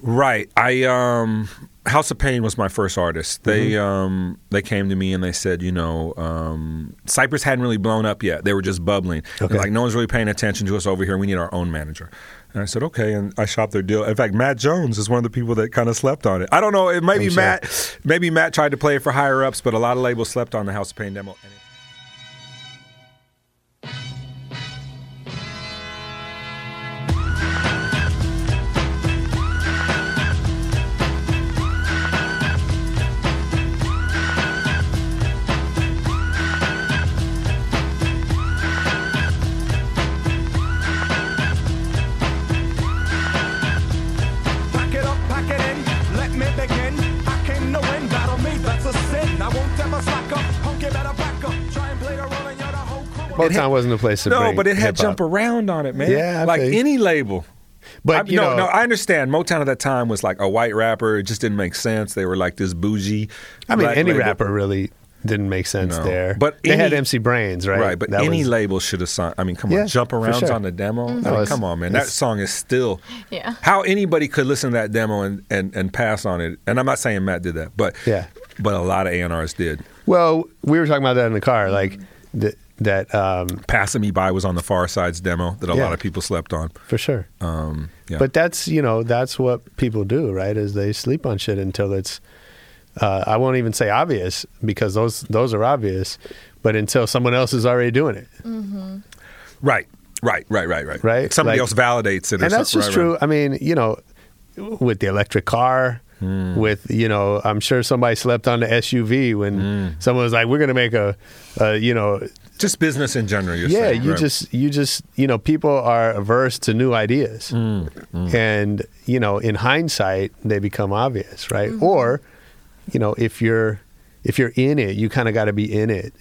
Right. I um House of Pain was my first artist. They Mm-hmm. um they came to me and they said, you know, um Cypress hadn't really blown up yet. They were just bubbling. Okay. Like no one's really paying attention to us over here. We need our own manager. And I said, okay, and I shopped their deal. In fact, Matt Jones is one of the people that kind of slept on it. I don't know. It maybe I'm sure. Matt, maybe Matt tried to play it for higher ups, but a lot of labels slept on the House of Pain demo. Whole crew. Motown wasn't a place to be. no, bring but it had hip-hop. jump around on it, man. Yeah, I like feel you. any label. But I, you no, know, no, I understand. Motown at that time was like a white rapper. It just didn't make sense. They were like this bougie. I mean, any label. rapper really didn't make sense No. there. But they had MC Brains, right? Right, but That any was- label should have signed. I mean, come Yeah, on, jump for arounds sure. on the demo. I mean, No, it's- come on, man. That song is still. Yeah. How anybody could listen to that demo and, and, and pass on it, and I'm not saying Matt did that, but Yeah. but a lot of A&Rs did. Well, we were talking about that in the car, like th- that um, Passing Me By was on the Pharcyde's demo that a Yeah. lot of people slept on. for sure. Um, yeah. But that's you know that's what people do, right? Is they sleep on shit until it's. Uh, I won't even say obvious because those those are obvious, but until someone else is already doing it, right, right, right, right, right. Right? Somebody Like- else validates it. or and that's just Right, true. right. I mean, you know, with the electric car, Hmm. with you know, I'm sure somebody slept on the SUV when Hmm. someone was like, "We're going to make a, a," you know, Just business in general. You're yeah, saying, you right. just you just you know, people are averse to new ideas, Hmm. and you know, in hindsight, they become obvious, right? Or, you know, if you're if you're in it, you kind of got to be in it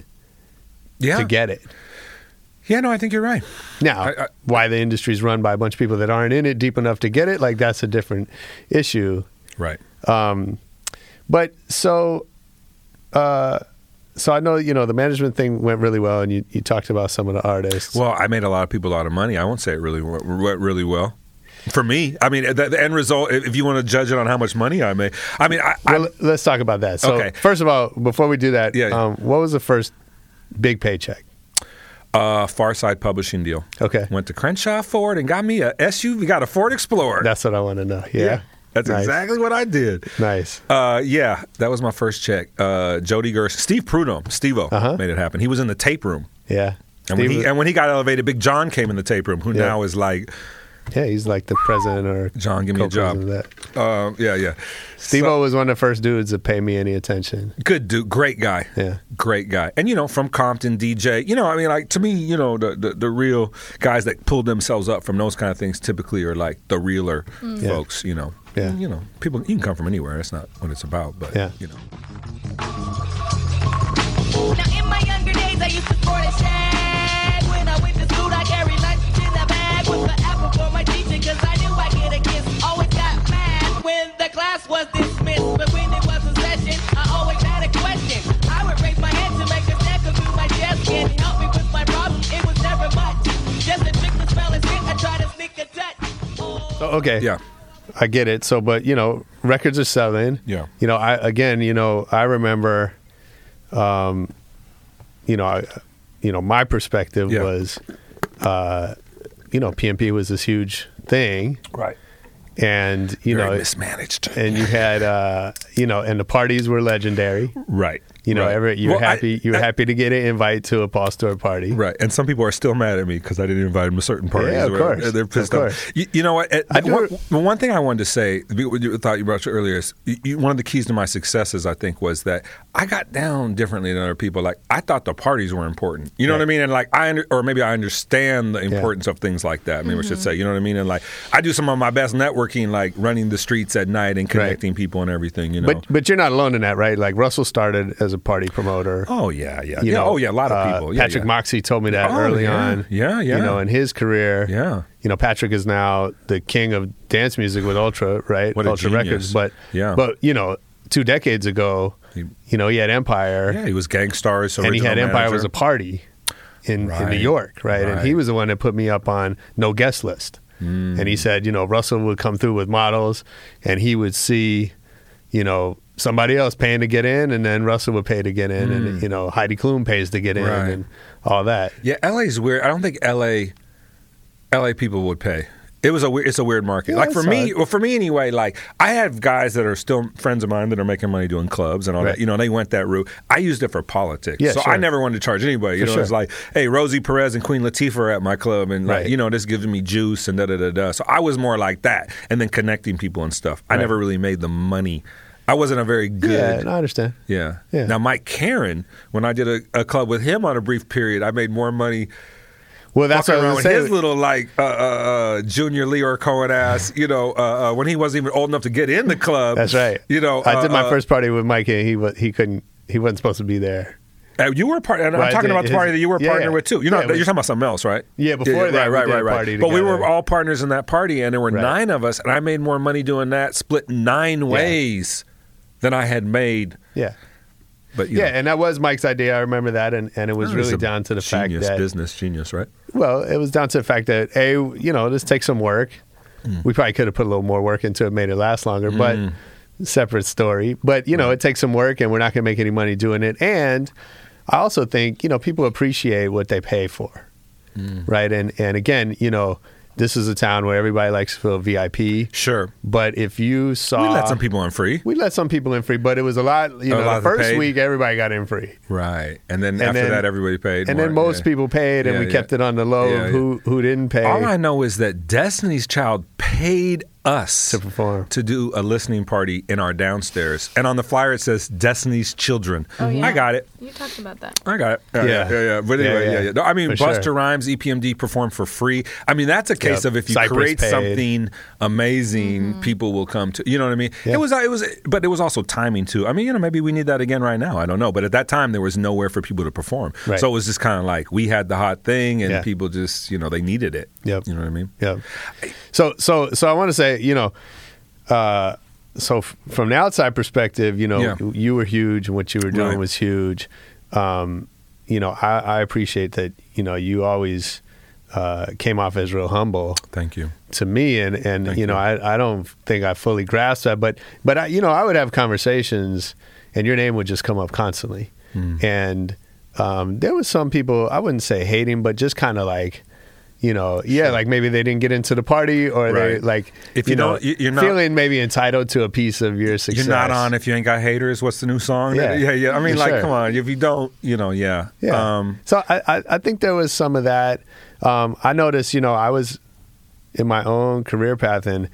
yeah. to get it. Yeah, no, I think you're right. Now, I- I- why the industry's run by a bunch of people that aren't in it deep enough to get it, like that's a different issue. Right. But so, uh, so I know you know the management thing went really well, and you, you talked about some of the artists. Well, I made a lot of people a lot of money. I won't say it really went went really well. For me, I mean, the, the end result. If you want to judge it on how much money I made, I mean, I, I, let's talk about that. So, Okay. first of all, before we do that, Yeah, yeah. Um, what was the first big paycheck? uh, Pharcyde Publishing deal. Okay, Went to Crenshaw Ford and got me a SUV. Got a Ford Explorer. that's what I want to know. Yeah, That's Nice. exactly what I did. Nice. Uh, yeah, that was my first check. Uh, Jody Gerson, Steve Prudhomme, Steve-O Uh-huh. made it happen. He was in the tape room. Yeah. And when, Steve- he, and when he got elevated, Big John came in the tape room, who Yeah. now is like, yeah, he's like the president or John, give me a job. that. Uh, yeah, yeah. Steve O was one of the first dudes to pay me any attention. Good dude, great guy. Yeah. Great guy. And you know, from Compton, DJ, you know, I mean like to me, you know, the the, the real guys that pulled themselves up from those kind of things typically are like the realer Yeah. folks, you know. Yeah. You know, people you can come from anywhere. That's not what it's about, but Yeah. you know. Now in my younger days, I used to sport a shag. When I went to school, I carried lunch in a bag. Was forever for my teacher, cause I knew I'd get a kiss. Always got mad when the class was dismissed. But when it was a session, I always had a question. I would raise my hand to make a step through my chest. Can you help me with my problem? It was never much. Just a trick to spell his hit. I try to sneak a touch. Oh. So, okay. Yeah. I get it. So, but you know, records are selling. Yeah. You know, I again, you know, I remember, um, you know, I, you know, my perspective Yeah. was, uh, you know, PMP was this huge thing, Right. and you Very know, mismanaged. and you had, uh, you know, and the parties were legendary. Right. You know, right. every, you're Well, I- happy. you were I- happy to get an invite to a Paul Stewart party. Right, and some people are still mad at me because I didn't invite them to certain parties. Yeah, of or course. They're Of pissed course. off. You, you know what? I one, one thing I wanted to say, what you thought you brought up earlier, is you, you- one of the keys to my successes, I think, was that I got down differently than other people. Like I thought the parties were important. You know what I mean? And like I, under, or maybe I understand the importance of things like that. Maybe I should mm-hmm. say, you know what I mean? And like I do some of my best networking, like running the streets at night and connecting people and everything. You know? But but you're not alone in that, right? Like Russell started as a party promoter. oh yeah, yeah, you yeah. know, oh yeah, a lot of uh, people. Yeah, Patrick yeah. Moxey told me that Oh, early yeah. on. Yeah, yeah. You know, in his career. Yeah. You know, Patrick is now the king of dance music with Ultra, right? What Ultra. Records. But Yeah. But you know, two decades ago, He- you know, he had Empire, Yeah, he was Gang Starr's and he had Empire manager. was a party in, in New York, right? And he was the one that put me up on no guest list. Mm. And he said, you know, Russell would come through with models, and he would see, you know. Somebody else paying to get in, and then Russell would pay to get in, and you know Heidi Klum pays to get in, Mm. Right. and all that. Yeah, LA's weird. I don't think LA LA people would pay. It was a weird, it's a weird market. Yeah, like for me, well, for me anyway. Like I have guys that are still friends of mine that are making money doing clubs and all Right. that. You know, they went that route. I used it for politics, Yeah, so sure. I never wanted to charge anybody. You For know, it's like, hey, Rosie Perez and Queen Latifah are at my club, and like, Right. you know, this gives me juice and da da da da. So I was more like that, and then connecting people and stuff. I Right. never really made the money. I wasn't a very good. Yeah, I understand. Yeah. Yeah. Now Mike Caren, when I did a, a club with him on a brief period, I made more money Well, that's what I was saying. his little like uh, uh, uh, Junior Lyor Cohen ass. You know, uh, uh, when he wasn't even old enough to get in the club. That's right. You know, I did my uh, first party with Mike, and he he couldn't, he wasn't supposed to be there. Uh, you were part. And I'm Right, talking about the party that you were a yeah, partner yeah. with too. You know, yeah, you're talking about something else, right? Yeah, before that, right, right, did right, right. party But we were all partners in that party, and there were Right. nine of us, and I made more money doing that, split nine ways, than I had made. Yeah, But yeah, know, and that was Mike's idea. I remember that, and, and it was really down to the fact genius that business genius, right? well, it was down to the fact that a you know this takes some work. Mm. We probably could have put a little more work into it, made it last longer, but separate story. But you know, it takes some work, and we're not going to make any money doing it. And I also think you know people appreciate what they pay for, Mm. right? And and again, you know, this is a town where everybody likes to feel VIP. Sure. But if you saw, We let some people in free. we let some people in free, but it was a lot. You A know, lot the first week everybody got in free, Right. And then And after then- that, everybody paid. and more. then most Yeah. people paid, and Yeah, we yeah. kept it on the low. Of who who didn't pay? All I know is that Destiny's Child paid us To perform. to do a listening party in our downstairs, and on the flyer it says Destiny's Children. Oh, yeah. I got it. You talked about that. I got it. Yeah, yeah, Yeah. yeah. yeah. But anyway, yeah, yeah. yeah. No, I mean, For Busta sure. Rhymes, EPMD perform for free. I mean, that's a case Yep. of if you Cypress create paid. something amazing, mm-hmm. people will come to. You know what I mean? Yeah. It was, it was, but it was also timing too. I mean, you know, maybe we need that again right now. I don't know. But at that time, there was nowhere for people to perform, Right. so it was just kind of like we had the hot thing, and Yeah. people just, you know, they needed it. Yep. You know what I mean? Yeah. So so so I want to say, you know, uh, so f- from the outside perspective, you know, Yeah. you were huge, and what you were doing Right. was huge. Um, you know, I, I appreciate that. You know, you always uh, came off as real humble Thank you. to me, and and Thank you know, you. I I don't think I fully grasped that, but but I, you know, I would have conversations, and your name would just come up constantly, Hmm. and um, there was some people I wouldn't say hating, but just kind of like, you know, yeah, like maybe they didn't get into the party or they like, If you know, don't- you- you're not- feeling maybe entitled to a piece of your success. You're not on if you ain't got haters. What's the new song? Yeah. yeah, yeah. I mean, For like, sure. come on. If you don't, you know, yeah. Yeah. Um, so I, I, I think there was some of that. Um, I noticed, you know, I was in my own career path and,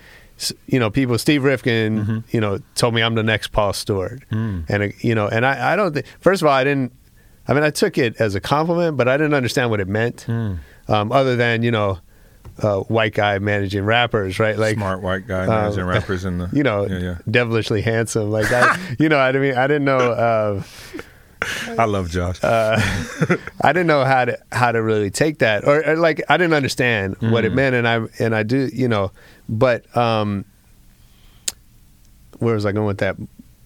you know, people, Steve Rifkin, Mm-hmm. you know, told me I'm the next Paul Stewart. Mm. And, uh, you know, and I, I don't think, first of all, I didn't, I mean, I took it as a compliment, but I didn't understand what it meant. Mm. Um, other than, you know, uh, white guy managing rappers, right? Like smart white guy um, managing rappers in the. you know, yeah, yeah. devilishly handsome. Like I, you know, I mean, I didn't know, uh, I love Josh. uh, I didn't know how to how to really take that, or, or, like I didn't understand what it Mm. meant, and I and I do, you know, but um, where was I going with that?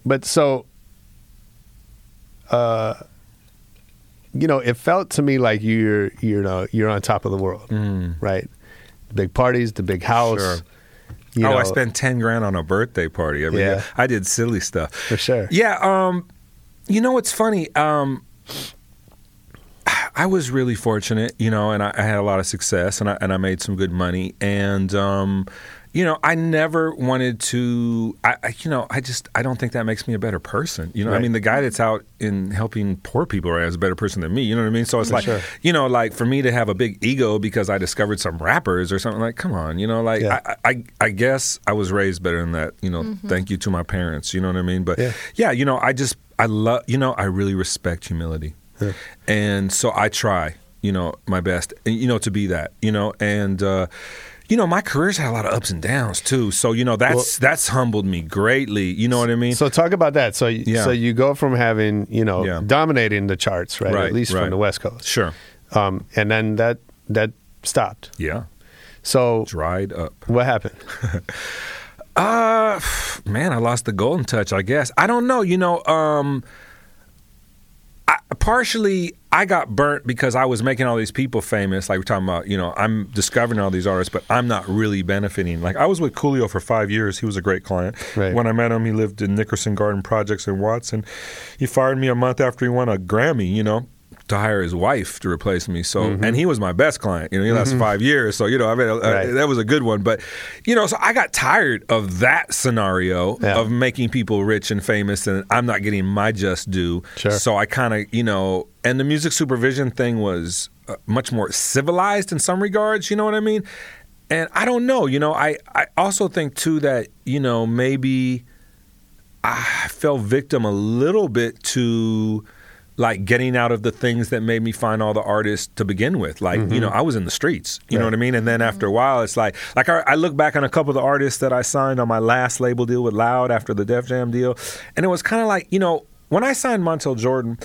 But so, uh, you know, it felt to me like you're you know you're on top of the world, Mm. right? The big parties, the big house. Sure. you oh, know, I spent ten grand on a birthday party. I Yeah. yeah, I did silly stuff. for sure. Yeah, um, you know what's funny? Um, I was really fortunate, you know, and I, I had a lot of success, and I and I made some good money, and um, you know, I never wanted to. I, I, you know, I just I don't think that makes me a better person. You know, I mean, the guy that's out in helping poor people right, is a better person than me. You know what I mean? So it's like, sure. you know, like for me to have a big ego because I discovered some rappers or something like, come on, you know, like Yeah. I, I I guess I was raised better than that. You know, thank you to my parents. You know what I mean? But Yeah. yeah, you know, I just I love you know I really respect humility, and so I try you know my best you know to be that you know and. uh you know, my career's had a lot of ups and downs too. So, you know, that's that's humbled me greatly. You know what I mean? So talk about that. So Yeah. so you go from having you know Yeah. dominating the charts, right? Right, At least right. from the West Coast. sure. Um, and then that that stopped. Yeah. So Dried up. what happened? Uh man, I lost the golden touch, I guess. I don't know, you know, um I, partially I got burnt because I was making all these people famous. Like we're talking about, you know, I'm discovering all these artists, but I'm not really benefiting. Like I was with Coolio for five years. He was a great client. Right. When I met him, he lived in Nickerson Garden Projects in Watson. He fired me a month after he won a Grammy, you know, to hire his wife to replace me. So, and he was my best client. You know, he lasted five years. So, you know, I mean, uh, Right. that was a good one. But, you know, so I got tired of that scenario Yeah. of making people rich and famous, and I'm not getting my just due. Sure. So I kind of, you know, and the music supervision thing was uh, much more civilized in some regards. You know what I mean? And I don't know. You know, I I also think too that you know maybe I fell victim a little bit to like getting out of the things that made me find all the artists to begin with. Like, you mm-hmm. know, I was in the streets. You know what I mean? And then after a while, it's like, like I, I look back on a couple of the artists that I signed on my last label deal with Loud after the Def Jam deal, and it was kind of like, you know, when I signed Montel Jordan,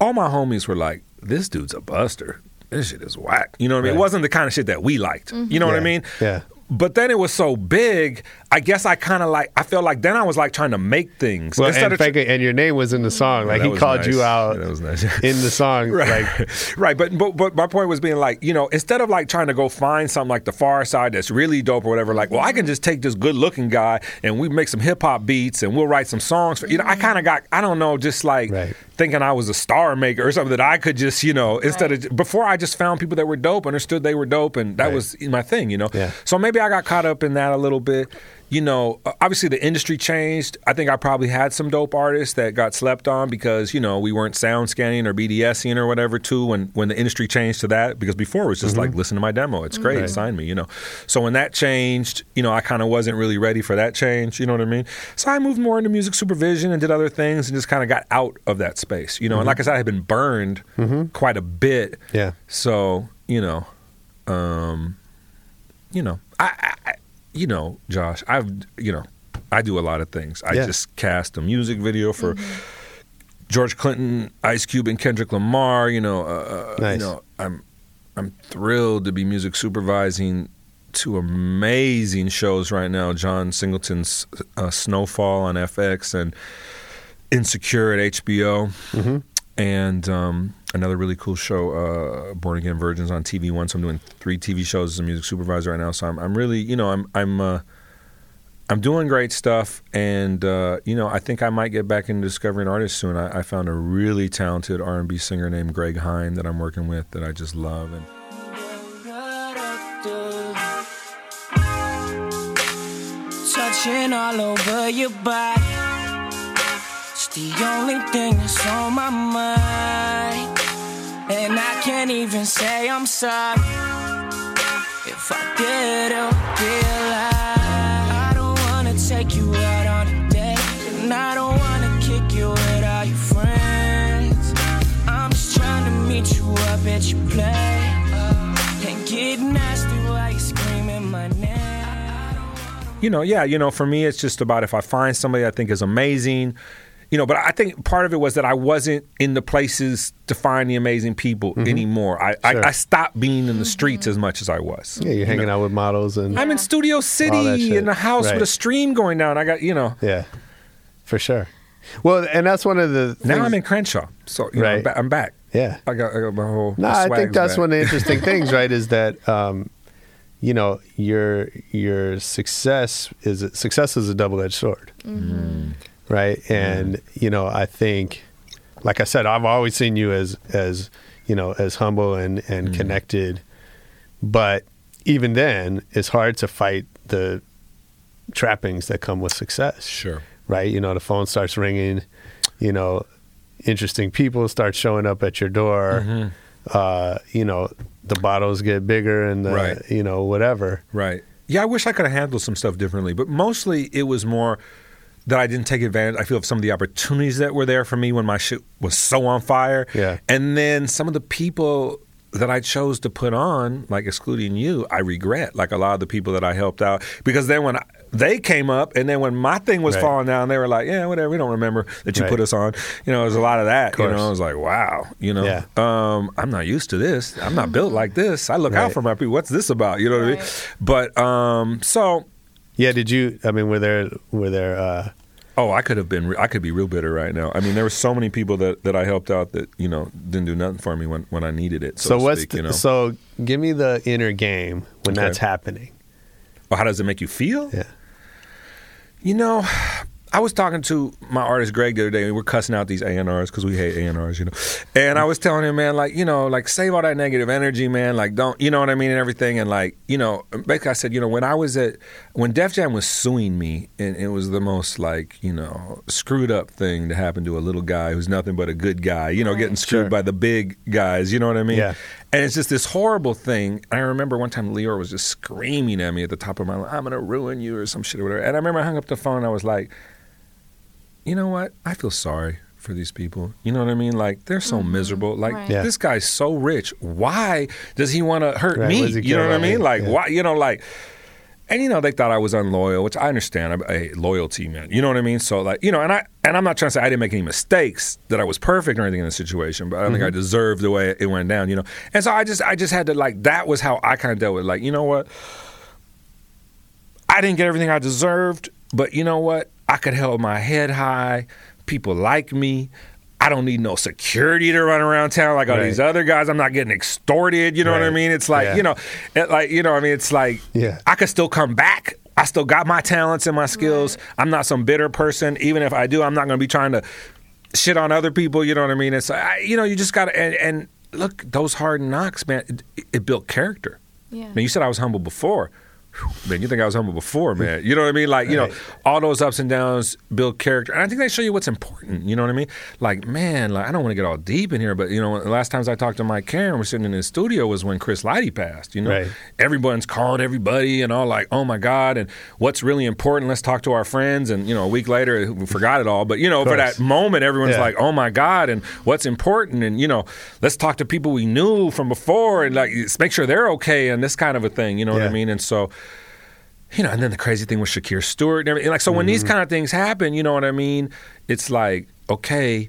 all my homies were like, "This dude's a buster. This shit is whack." You know what I mean? It wasn't the kind of shit that we liked. You know what I mean? Yeah. But then it was so big, I guess I kind of like I felt like then I was like trying to make things Well, instead and, of tr- and your name was in the song. Like he called nice. you out Yeah, that was nice. in the song. right, Like right. But, but but my point was being like, you know, instead of like trying to go find something like the Pharcyde that's really dope or whatever, like, well, I can just take this good looking guy and we make some hip hop beats and we'll write some songs for you know. I kind of got I don't know, just like Right. Thinking I was a star maker or something that I could just you know instead of before I just found people that were dope, understood they were dope, and that Right. was my thing, you know. Yeah. So maybe I got caught up in that a little bit. You know, uh, obviously the industry changed. I think I probably had some dope artists that got slept on because you know we weren't sound scanning or BDSing or whatever too. When when the industry changed to that, because before it was just like listen to my demo, it's great, Right. sign me. You know, so when that changed, you know, I kind of wasn't really ready for that change. You know what I mean? So I moved more into music supervision and did other things and just kind of got out of that space. You know, and like I said, I had been burned quite a bit. Yeah. So you know, um, you know, I, I- you know, Josh, I've, you know, I do a lot of things. I Yeah. just cast a music video for George Clinton, Ice Cube, and Kendrick Lamar. You know, uh, uh, Nice. you know, I'm, I'm thrilled to be music supervising two amazing shows right now. John Singleton's uh, Snowfall on FX and Insecure at HBO and um, another really cool show, uh, Born Again Virgins on TV One. So I'm doing three TV shows as a music supervisor right now. So I'm, I'm really, you know, I'm I'm uh, I'm doing great stuff, and uh, you know, I think I might get back into discovering artists soon. I, I found a really talented R&B singer named Greg Hine that I'm working with that I just love, and. Touching all over your body. It's the only thing that's on my mind. And I can't even say I'm sorry. If I did. I don't wanna take you out on a date. And I don't wanna kick you with all your friends. I'm just trying to meet you up at your place. And get nasty while you screaming my name. you know, yeah, you know, for me, it's just about if I find somebody I think is amazing, you know, but I think part of it was that I wasn't in the places to find the amazing people anymore. I, Mm-hmm. Sure. I, I stopped being in the streets as much as I was. Yeah, you're hanging out with models and I'm in Studio City in a house with a stream going down. I got, you know, yeah, for sure. Well, and that's one of the now things- I'm in Crenshaw. So, you know, I'm, Right. ba- I'm back. Yeah. I got, I got my whole. No, my I think that's back. one of the interesting things, right? Is that um, you know your your success is success is a double edged sword, right? And you know, I think, like I said, I've always seen you as as you know as humble and and connected, but even then, it's hard to fight the trappings that come with success Sure. right? You know, the phone starts ringing, you know, interesting people start showing up at your door. Mm-hmm. Uh, you know, the bottles get bigger and the, Right. you know, whatever. Right. Yeah, I wish I could have handled some stuff differently, but mostly it was more that I didn't take advantage. I feel of some of the opportunities that were there for me when my shit was so on fire. Yeah. And then some of the people that I chose to put on, like excluding you, I regret. Like a lot of the people that I helped out, because then when I, they came up, and then when my thing was Right. falling down, they were like, "Yeah, whatever. We don't remember that you Right. put us on." You know, there's a lot of that. You know, I was like, "Wow." You know, Yeah. um, I'm not used to this. I'm not built like this. I look out for my people. What's this about? You know what I mean? But um, so Yeah. Did you, I mean, were there, were there, uh, oh, I could have been. re- I could be real bitter right now. I mean, there were so many people that, that I helped out that you know didn't do nothing for me when, when I needed it. So, so what's, speak, the, you know? so give me the inner game when Okay. that's happening. Well, how does it make you feel? Yeah. You know, I was talking to my artist Greg the other day, and we're cussing out these ANRs because we hate ANRs, you know. And I was telling him, man, like, you know, like save all that negative energy, man. Like, don't, you know what I mean, and everything. And like, you know, basically, I said, you know, when I was at when Def Jam was suing me, and it was the most like, you know, screwed up thing to happen to a little guy who's nothing but a good guy, you know, getting screwed Sure. by the big guys, you know what I mean? Yeah. And it's just this horrible thing. I remember one time Lyor was just screaming at me at the top of my lungs, I'm going to ruin you or some shit or whatever. And I remember I hung up the phone and I was like, you know what? I feel sorry for these people. You know what I mean? Like, they're so mm-hmm. miserable. Like, Right. Yeah. this guy's so rich. Why does he want to hurt Right, me? what does he You know what I mean? Like, Yeah. why? You know, like, and you know they thought I was unloyal, which I understand. I, hey, loyalty, man. You know what I mean? So like, you know, and I and I'm not trying to say I didn't make any mistakes, that I was perfect or anything in the situation, but I don't think I Mm-hmm. deserved the way it went down. You know, and so I just I just had to like that was how I kind of dealt with like you know what, I didn't get everything I deserved, but you know what, I could hold my head high. People like me. I don't need no security to run around town like all Right. these other guys. I'm not getting extorted. You know what I mean? It's like Yeah. you know, it, like you know, I mean, it's like Yeah. I could still come back. I still got my talents and my skills. I'm not some bitter person. Even if I do, I'm not going to be trying to shit on other people. You know what I mean? It's I, you know, you just got to and, and look those hard knocks, man. It, it built character. Yeah. Man, you said I was humble before. Man, you think I was humble before, man? You know what I mean? Like, you know, all those ups and downs build character, and I think they show you what's important. You know what I mean? Like, man, like I don't want to get all deep in here, but you know, the last times I talked to Mike Caren, we're sitting in his studio was when Chris Lighty passed. You know, Right. everyone's called everybody and all like, oh my god, and what's really important? Let's talk to our friends. And you know, a week later, we forgot it all. But you know, for that moment, everyone's Yeah. like, oh my god, and what's important? And you know, let's talk to people we knew from before and like make sure they're okay and this kind of a thing. You know what I mean? And so you know, and then the crazy thing with Shakir Stewart and everything. Like, so when these Mm-hmm. kind of things happen, you know what I mean? It's like, okay,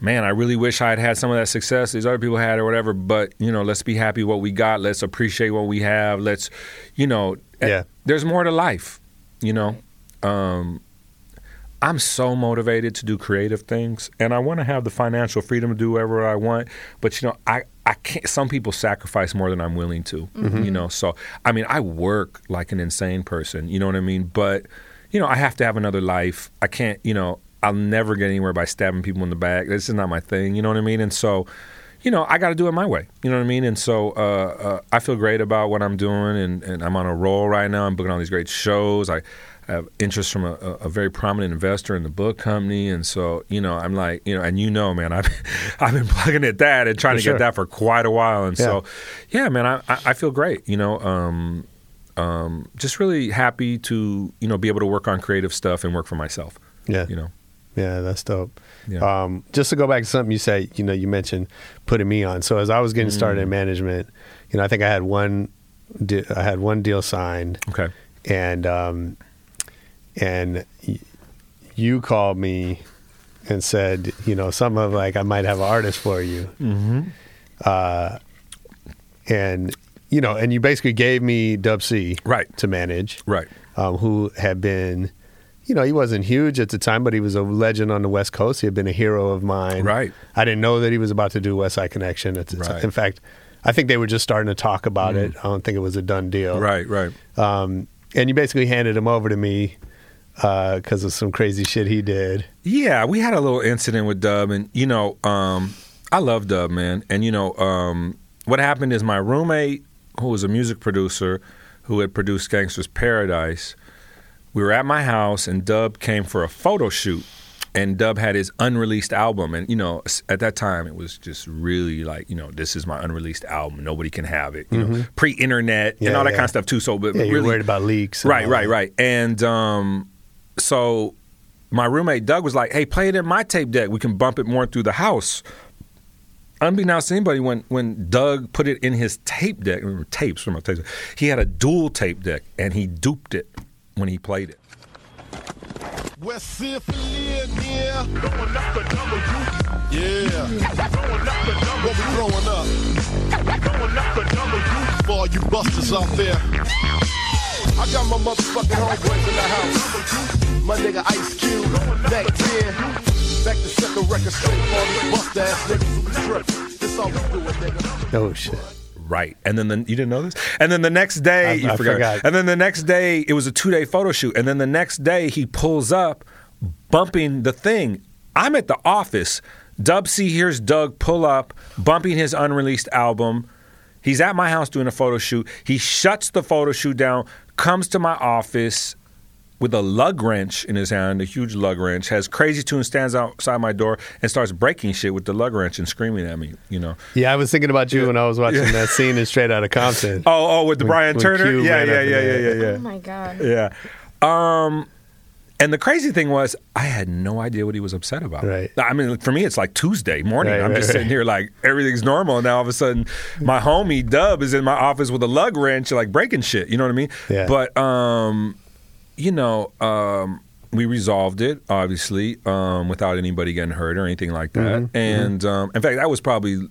man, I really wish I had had some of that success these other people had or whatever. But you know, let's be happy what we got. Let's appreciate what we have. Let's, you know, eh, Yeah. There's more to life, you know. Um, I'm so motivated to do creative things, and I want to have the financial freedom to do whatever I want. But you know, I I can't. Some people sacrifice more than I'm willing to. You know, so I mean, I work like an insane person. You know what I mean? But you know, I have to have another life. I can't. You know, I'll never get anywhere by stabbing people in the back. This is not my thing. You know what I mean? And so. You know, I got to do it my way. You know what I mean? And so uh, uh, I feel great about what I'm doing, and, and I'm on a roll right now. I'm booking all these great shows. I, I have interest from a, a, very prominent investor in the book company, and so you know, I'm like, you know, and you know, man, I've I've been plugging at that and trying For to sure. get that for quite a while, and so Yeah. yeah, man, I I feel great, you know. Um, um, just really happy to you know be able to work on creative stuff and work for myself. Yeah. You know. Yeah, that's dope. Yeah. Um, just to go back to something you said, you know, you mentioned putting me on. So as I was getting started Mm. in management, you know, I think I had one, I had one deal signed, Okay. and um, and you called me and said, you know, something of like I might have an artist for you, Mm-hmm. uh, and you know, and you basically gave me WC Right. to manage, Right. um, who had been, you know, he wasn't huge at the time, but he was a legend on the West Coast. He had been a hero of mine. Right. I didn't know that he was about to do Westside Connection at the time. In fact, I think they were just starting to talk about it. I don't think it was a done deal. Right. Right. Um, and you basically handed him over to me because of some crazy shit he did. Yeah, we had a little incident with Dub, and you know, um, I love Dub, man. And you know, um, what happened is my roommate, who was a music producer, who had produced Gangsta's Paradise, we were at my house, and Dub came for a photo shoot. And Dub had his unreleased album, and you know, at that time, it was just really like, you know, this is my unreleased album. Nobody can have it. You know, pre-internet and Mm-hmm. All that yeah. kind of stuff too. So, but Yeah, you're worried about leaks. right, Right, that. right. And um, so my roommate Doug was like, "Hey, play it in my tape deck. We can bump it more through the house." Unbeknownst to anybody, when when Doug put it in his tape deck, tapes tapes, he had a dual tape deck, and he duped it when he played it. Near. Throwing up the. Yeah. Throwing up the. For all you busters out there. I got my motherfucking homeboys in the house. My nigga Ice Cube, back 10. Back to second record straight for all these bust ass niggas who trip. This all we do it, nigga. Oh, shit. Right, and then the, you didn't know this, and then the next day I- you I forgot. forgot. and then the next day it was a two day photo shoot, and then the next day he pulls up, bumping the thing. I'm at the office. WC hears Doug pull up, bumping his unreleased album. He's at my house doing a photo shoot. He shuts the photo shoot down, comes to my office with a lug wrench in his hand, a huge lug wrench, has crazy tune, stands outside my door and starts breaking shit with the lug wrench and screaming at me, you know. Yeah, I was thinking about you when I was watching that scene in Straight Outta Compton. Oh, oh, with the When- Bryan Turner. Yeah, yeah, yeah, yeah, yeah, yeah. Oh my god. Yeah. Um, and the crazy thing was, I had no idea what he was upset about. Right. I mean, for me, it's like Tuesday morning. Right, I'm right, just sitting here like everything's normal, and now all of a sudden, my homie Dub is in my office with a lug wrench, like breaking shit. You know what I mean? Yeah. But um, you know, um, we resolved it obviously um, without anybody getting hurt or anything like that. Mm-hmm, And um, in fact, that was probably,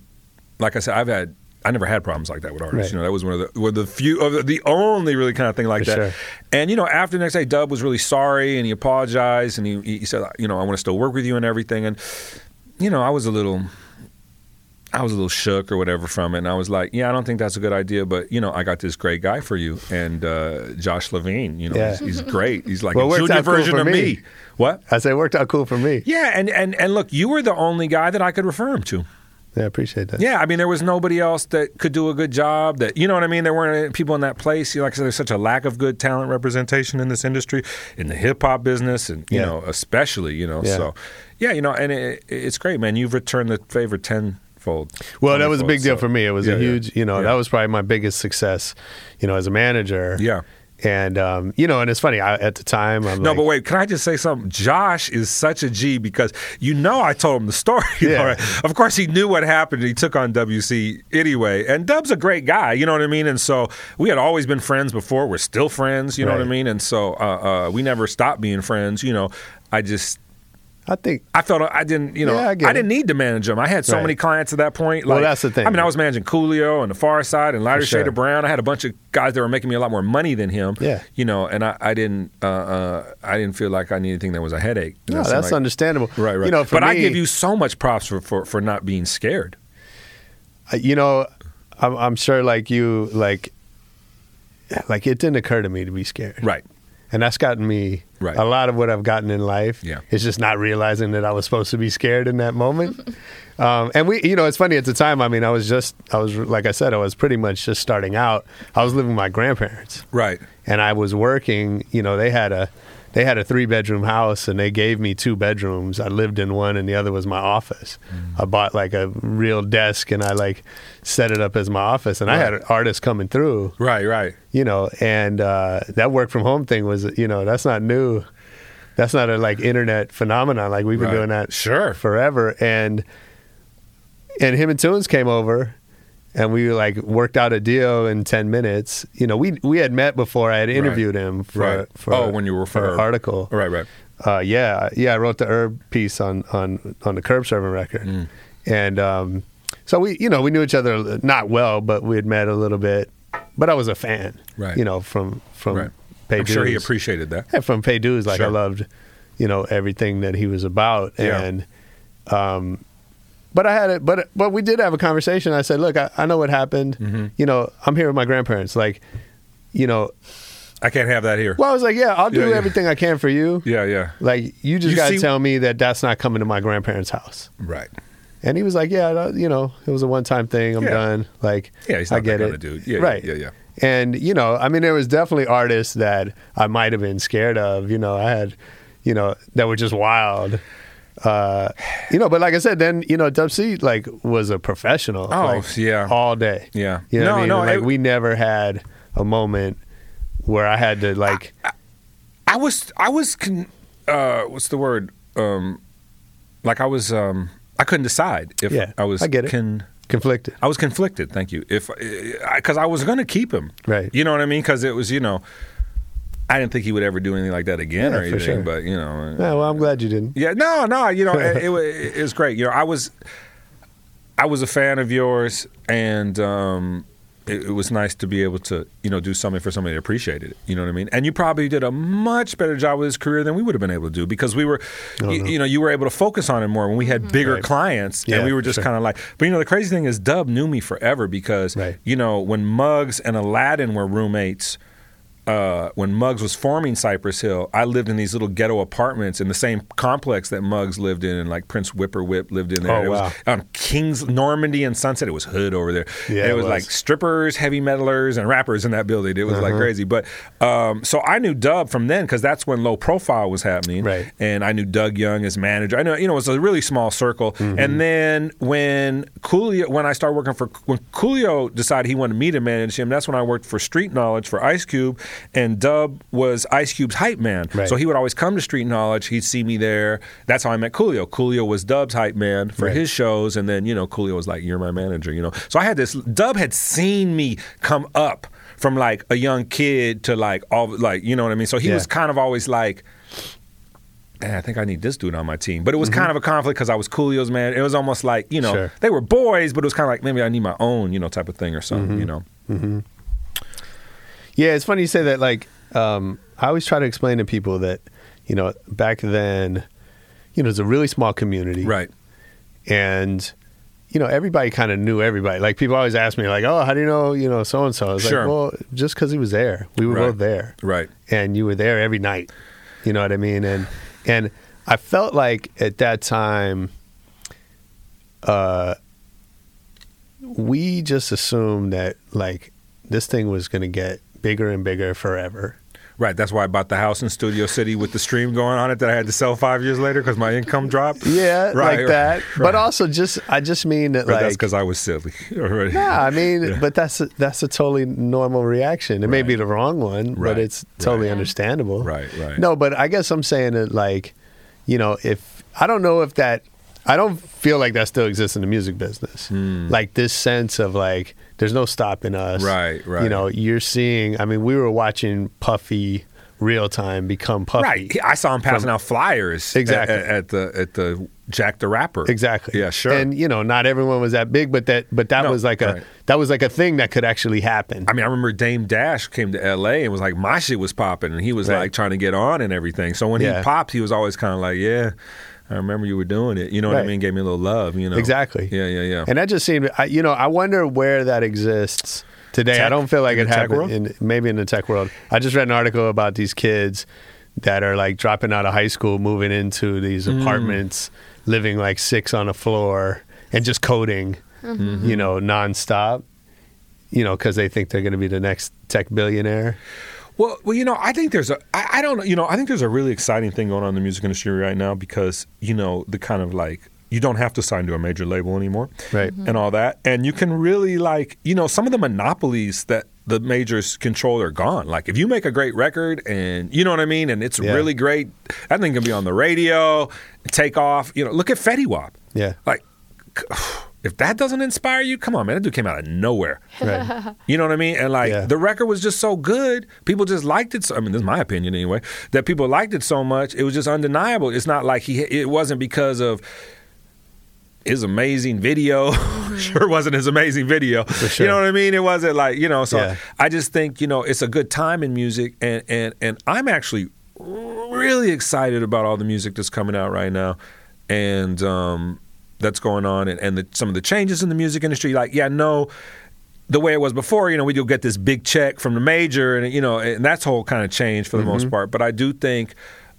like I said, I've had. I never had problems like that with artists. Right. You know, that was one of the one of the few of the, the only really kind of thing like For that. sure. And you know, after the next day, Dub was really sorry and he apologized and he, he said, you know, I want to still work with you and everything. And you know, I was a little, I was a little shook or whatever from it. And I was like, yeah, I don't think that's a good idea, but you know, I got this great guy for you, and uh, Josh Levine. You know, Yeah. he's, he's great. He's like Well, a junior out cool version of me. me. What? I said worked out cool for me. Yeah, and and and look, you were the only guy that I could refer him to. Yeah, I appreciate that. Yeah, I mean, there was nobody else that could do a good job. That you know what I mean. There weren't people in that place. Like I said, there's such a lack of good talent representation in this industry, in the hip hop business, and you Yeah. know, especially you know. Yeah. So, yeah, you know, and it, it's great, man. You've returned the favor tenfold. Well, that was a 20-fold, big deal so- for me. It was Yeah, a huge, you know, that was probably my biggest success, you know, as a manager. Yeah. And, um, you know, and it's funny, I, at the time, I'm No, like, but wait, can I just say something? Josh is such a G because you know I told him the story. Yeah. right? Of course, he knew what happened. He took on WC anyway. And Dub's a great guy, you know what I mean? And so we had always been friends before. We're still friends, you know what I mean? And so uh, uh, we never stopped being friends. You know, I just. I think I felt I didn't, you know, Yeah, I I, didn't need to manage them. I had so Right. many clients at that point. Well, that's the thing. I mean, I was managing Coolio and the Pharcyde and Lighter sure. Shade of Brown. I had a bunch of guys that were making me a lot more money than him. Yeah. you know, and I, I didn't, uh, uh, I didn't feel like I needed anything that was a headache. No, know, that's like- understandable. Right, right. You know, for but I give you so much props for, for, for not being scared. Uh, you know, I'm, I'm sure like you, like, like it didn't occur to me to be scared. Right. And that's gotten me Right. A lot of what I've gotten in life Yeah. is just not realizing that I was supposed to be scared in that moment. um, and we, you know, it's funny at the time. I mean, I was just, I was like I said, I was pretty much just starting out. I was living with my grandparents, Right. and I was working. You know, they had a they had a three bedroom house, and they gave me two bedrooms. I lived in one, and the other was my office. Mm. I bought like a real desk, and I like set it up as my office, and I had artists coming through Right. Right. you know, and uh, that work from home thing was, you know, that's not new. That's not a like internet phenomenon. Like we've been Right. doing that Sure. forever. And and him and Tunes came over, and we like worked out a deal in ten minutes. You know, we we had met before. I had interviewed him for Right. for Oh, when you were for for an article. Right. Right. Uh, yeah, yeah. I wrote the herb piece on on on the curb serving record, Mm. and um, so we, you know, we knew each other not well, but we had met a little bit. But I was a fan, Right. You know, from from Right. Pay I'm sure he appreciated that. Yeah, from Pay Dues, like I loved, you know, everything that he was about, Yeah. and um, but I had it, but but we did have a conversation. I said, look, I, I know what happened. Mm-hmm. You know, I'm here with my grandparents. Like, you know, I can't have that here. well, I was like, yeah, I'll do Yeah, yeah. everything I can for you. Yeah. Yeah. Like, you just You got to see- tell me that that's not coming to my grandparents' house. Right. And he was like, yeah, you know, it was a one time thing. I'm Yeah. done. Like, Yeah. He's not I get that it. dude. Yeah. right. Yeah. Yeah. And, you know, I mean, there was definitely artists that I might have been scared of. You know, I had, you know, that were just wild. Uh, you know, but like I said, then, you know, Dub C, like, was a professional. Oh, like, yeah. All day. Yeah. You know No, what I mean? no, Like, it- we never had a moment where I had to, like, I was I was con, uh what's the word um like I was um I couldn't decide if Yeah, I was I get it. Con, conflicted. I was conflicted. Thank you. If because I, was going to keep him, Right. You know what I mean? Because it was you know I didn't think he would ever do anything like that again Yeah, or for anything. sure. But you know, Yeah, well, I'm glad you didn't. yeah, no, no, you know, it, it, it was great. You know, I was, I was a fan of yours, and um, it, it was nice to be able to, you know, do something for somebody that appreciated it. You know what I mean? And you probably did a much better job with his career than we would have been able to do because we were, you, you know, you were able to focus on it more when we had bigger Right. clients, Yeah, and we were just sure. kind of like. But you know, the crazy thing is, Dub knew me forever because, Right. you know, when Muggs and Aladdin were roommates uh, when Muggs was forming Cypress Hill, I lived in these little ghetto apartments in the same complex that Muggs lived in, and like Prince Whipper Whip lived in there. Oh, it wow. was on Kings Normandy and Sunset. It was hood over there. Yeah, it it was, was. like strippers, heavy metalers, and rappers in that building. It was Uh-huh. like crazy. But um, so I knew Dub from then because that's when Low Profile was happening, Right. And I knew Doug Young as manager. I know you know it was a really small circle. Mm-hmm. And then when Coolio, when I started working for when Coolio decided he wanted me to manage him, that's when I worked for Street Knowledge for Ice Cube, and Dub was Ice Cube's hype man. Right. So he would always come to Street Knowledge. He'd see me there. That's how I met Coolio. Coolio was Dub's hype man for Right. his shows, and then you know Coolio was like, "You're my manager," you know. So I had this. Dub had seen me come up from like a young kid to like all like you know what I mean. So he Yeah. was kind of always like. "Man, I think I need this dude on my team. But it was kind of a conflict because I was Coolio's man. It was almost like, you know, Mm-hmm. Sure. they were boys, but it was kind of like maybe I need my own, you know, type of thing or something, Mm-hmm. you know. Yeah, it's funny you say that. Like, um, I always try to explain to people that, you know, back then, you know, it's a really small community, Right. And, you know, everybody kind of knew everybody. Like, people always ask me, like, "Oh, how do you know, you know, so and so?" I was Sure. like, "Well, just because he was there. We were Right. both there, Right. and you were there every night. You know what I mean? And and I felt like at that time, uh, we just assumed that like this thing was going to get bigger and bigger forever. Right. That's why I bought the house in Studio City with the stream going on it that I had to sell five years later because my income dropped. Yeah, Right, like that. right. But also, just I just mean that But like that's because I was silly already. Nah, I mean, Yeah. but that's a, that's a totally normal reaction. It may be the wrong one, Right. but it's totally Right. understandable. Right, right. No, but I guess I'm saying that, like, you know, if I don't know if that, I don't feel like that still exists in the music business. Hmm. Like this sense of like, there's no stopping us. Right, right. You know, you're seeing. I mean, we were watching Puffy real time become Puffy. Right. I saw him passing From- out flyers Exactly. at, at the at the Jack the Rapper. Exactly. Yeah, sure. And you know, not everyone was that big, but that but that No, was like a that was like a thing that could actually happen. I mean, I remember Dame Dash came to L.A. and was like, my shit was popping, and he was Right. like trying to get on and everything. So when Yeah. he popped, he was always kind of like, yeah. I remember you were doing it. You know what I mean? Gave me a little love. You know Exactly. Yeah, yeah, yeah. And that just seemed, I, you know, I wonder where that exists today. I don't feel like it the happened in maybe in the tech world. I just read an article about these kids that are like dropping out of high school, moving into these Mm. apartments, living like six on a floor, and just coding, Mhm. you know, nonstop. You know, because they think they're going to be the next tech billionaire. Well, well, you know, I think there's a, I, I don't know, you know, I think there's a really exciting thing going on in the music industry right now because, you know, the kind of like, you don't have to sign to a major label anymore. Right. And all that. And you can really like, you know, some of the monopolies that the majors control are gone. Like if you make a great record and you know what I mean, and it's Yeah. really great, that thing can be on the radio, take off. You know, look at Fetty Wap. Yeah. Like, if that doesn't inspire you, come on, man. That dude came out of nowhere. Right. You know what I mean? And like Yeah. the record was just so good, people just liked it. So, I mean, this is my opinion anyway. That people liked it so much, it was just undeniable. It's not like he. It wasn't because of his amazing video. sure wasn't his amazing video. sure. You know what I mean? It wasn't like you know. So Yeah. I just think you know it's a good time in music, and and and I'm actually really excited about all the music that's coming out right now, and um, that's going on, and, and the, some of the changes in the music industry. Like, yeah, no, the way it was before, you know, we do get this big check from the major, and you know, and that's whole kind of changed for the most part. But I do think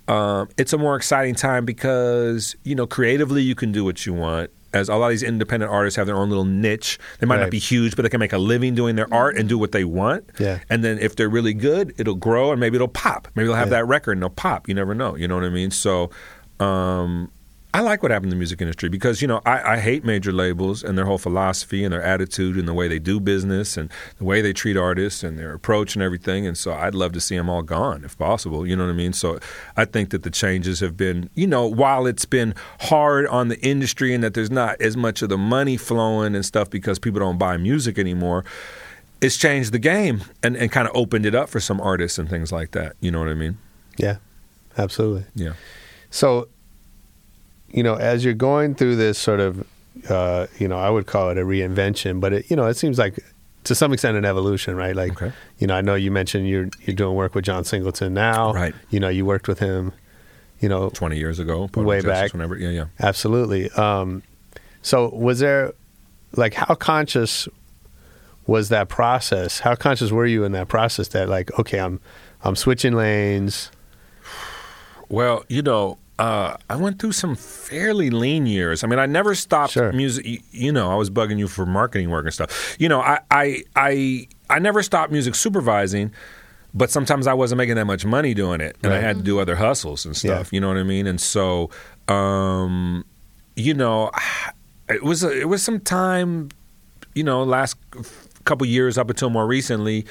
um, it's a more exciting time because you know, creatively, you can do what you want. As a lot of these independent artists have their own little niche, they might Right. not be huge, but they can make a living doing their art and do what they want. Yeah. And then if they're really good, it'll grow and maybe it'll pop. Maybe they'll have Yeah. that record and they'll pop. You never know. You know what I mean? So um, I like what happened in the music industry because, you know, I, I hate major labels and their whole philosophy and their attitude and the way they do business and the way they treat artists and their approach and everything. And so I'd love to see them all gone if possible. You know what I mean? So I think that the changes have been, you know, while it's been hard on the industry and that there's not as much of the money flowing and stuff because people don't buy music anymore it's changed the game and, and kind of opened it up for some artists and things like that. You know what I mean? Yeah, absolutely. Yeah. So, you know, as you're going through this sort of, uh, you know, I would call it a reinvention, but it, you know, it seems like to some extent an evolution, right? Like, Okay. you know, I know you mentioned you're you're doing work with John Singleton now, Right. You know, you worked with him, you know, 20 years ago, Way back. whenever. Yeah, yeah. Absolutely. Um, so, was there, like, how conscious was that process? How conscious were you in that process? That like, okay, I'm I'm switching lanes. Well, you know, uh, I went through some fairly lean years. I mean, I never stopped Sure. music. You know, I was bugging you for marketing work and stuff. You know, I, I, I, I never stopped music supervising, but sometimes I wasn't making that much money doing it, and I had to do other hustles and stuff. You know what I mean? And so, um, you know, it was it was some time, you know, last couple years up until more recently,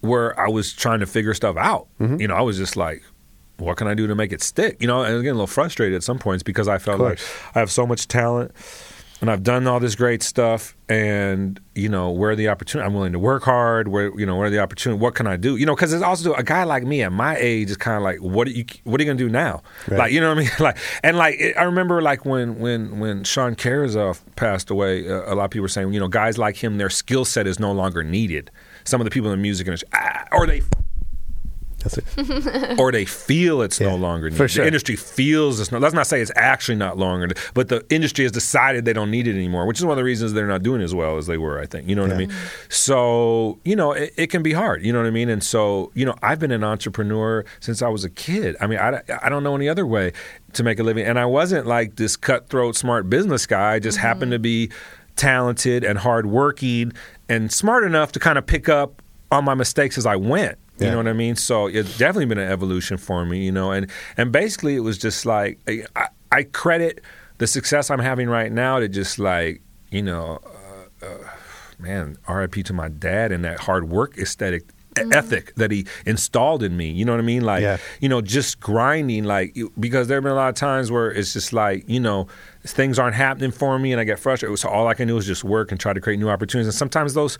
where I was trying to figure stuff out. Mm-hmm. You know, I was just like, what can I do to make it stick? You know, and I was getting a little frustrated at some points because I felt like. I have so much talent and I've done all this great stuff and you know where are the opportunity I'm willing to work hard where you know where are the opportunity what can I do you know because it's also a guy like me at my age is kind of like what are you what are you gonna do now Right. like you know what I mean like and like it, I remember like when when when Sean Carasov passed away uh, a lot of people were saying you know guys like him their skill set is no longer needed some of the people in the music industry ah, or they That's it. or they feel it's no longer needed. for sure. The industry feels it's no. Let's not say it's actually not longer, but the industry has decided they don't need it anymore, which is one of the reasons they're not doing as well as they were. I think you know what I mean. So you know, it, it can be hard. You know what I mean. And so you know, I've been an entrepreneur since I was a kid. I mean, I, I don't know any other way to make a living, and I wasn't like this cutthroat smart business guy. I just happened to mm-hmm. be talented and hardworking and smart enough to kind of pick up on my mistakes as I went. You Yeah. know what I mean? So it's definitely been an evolution for me, you know. And and basically, it was just like I, I credit the success I'm having right now to just like you know, uh, uh, man, R.I.P. to my dad and that hard work aesthetic e- ethic that he installed in me. You know what I mean? Like Yeah. you know, just grinding. Like because there have been a lot of times where it's just like you know. Things aren't happening for me, and I get frustrated. So all I can do is just work and try to create new opportunities. And sometimes those,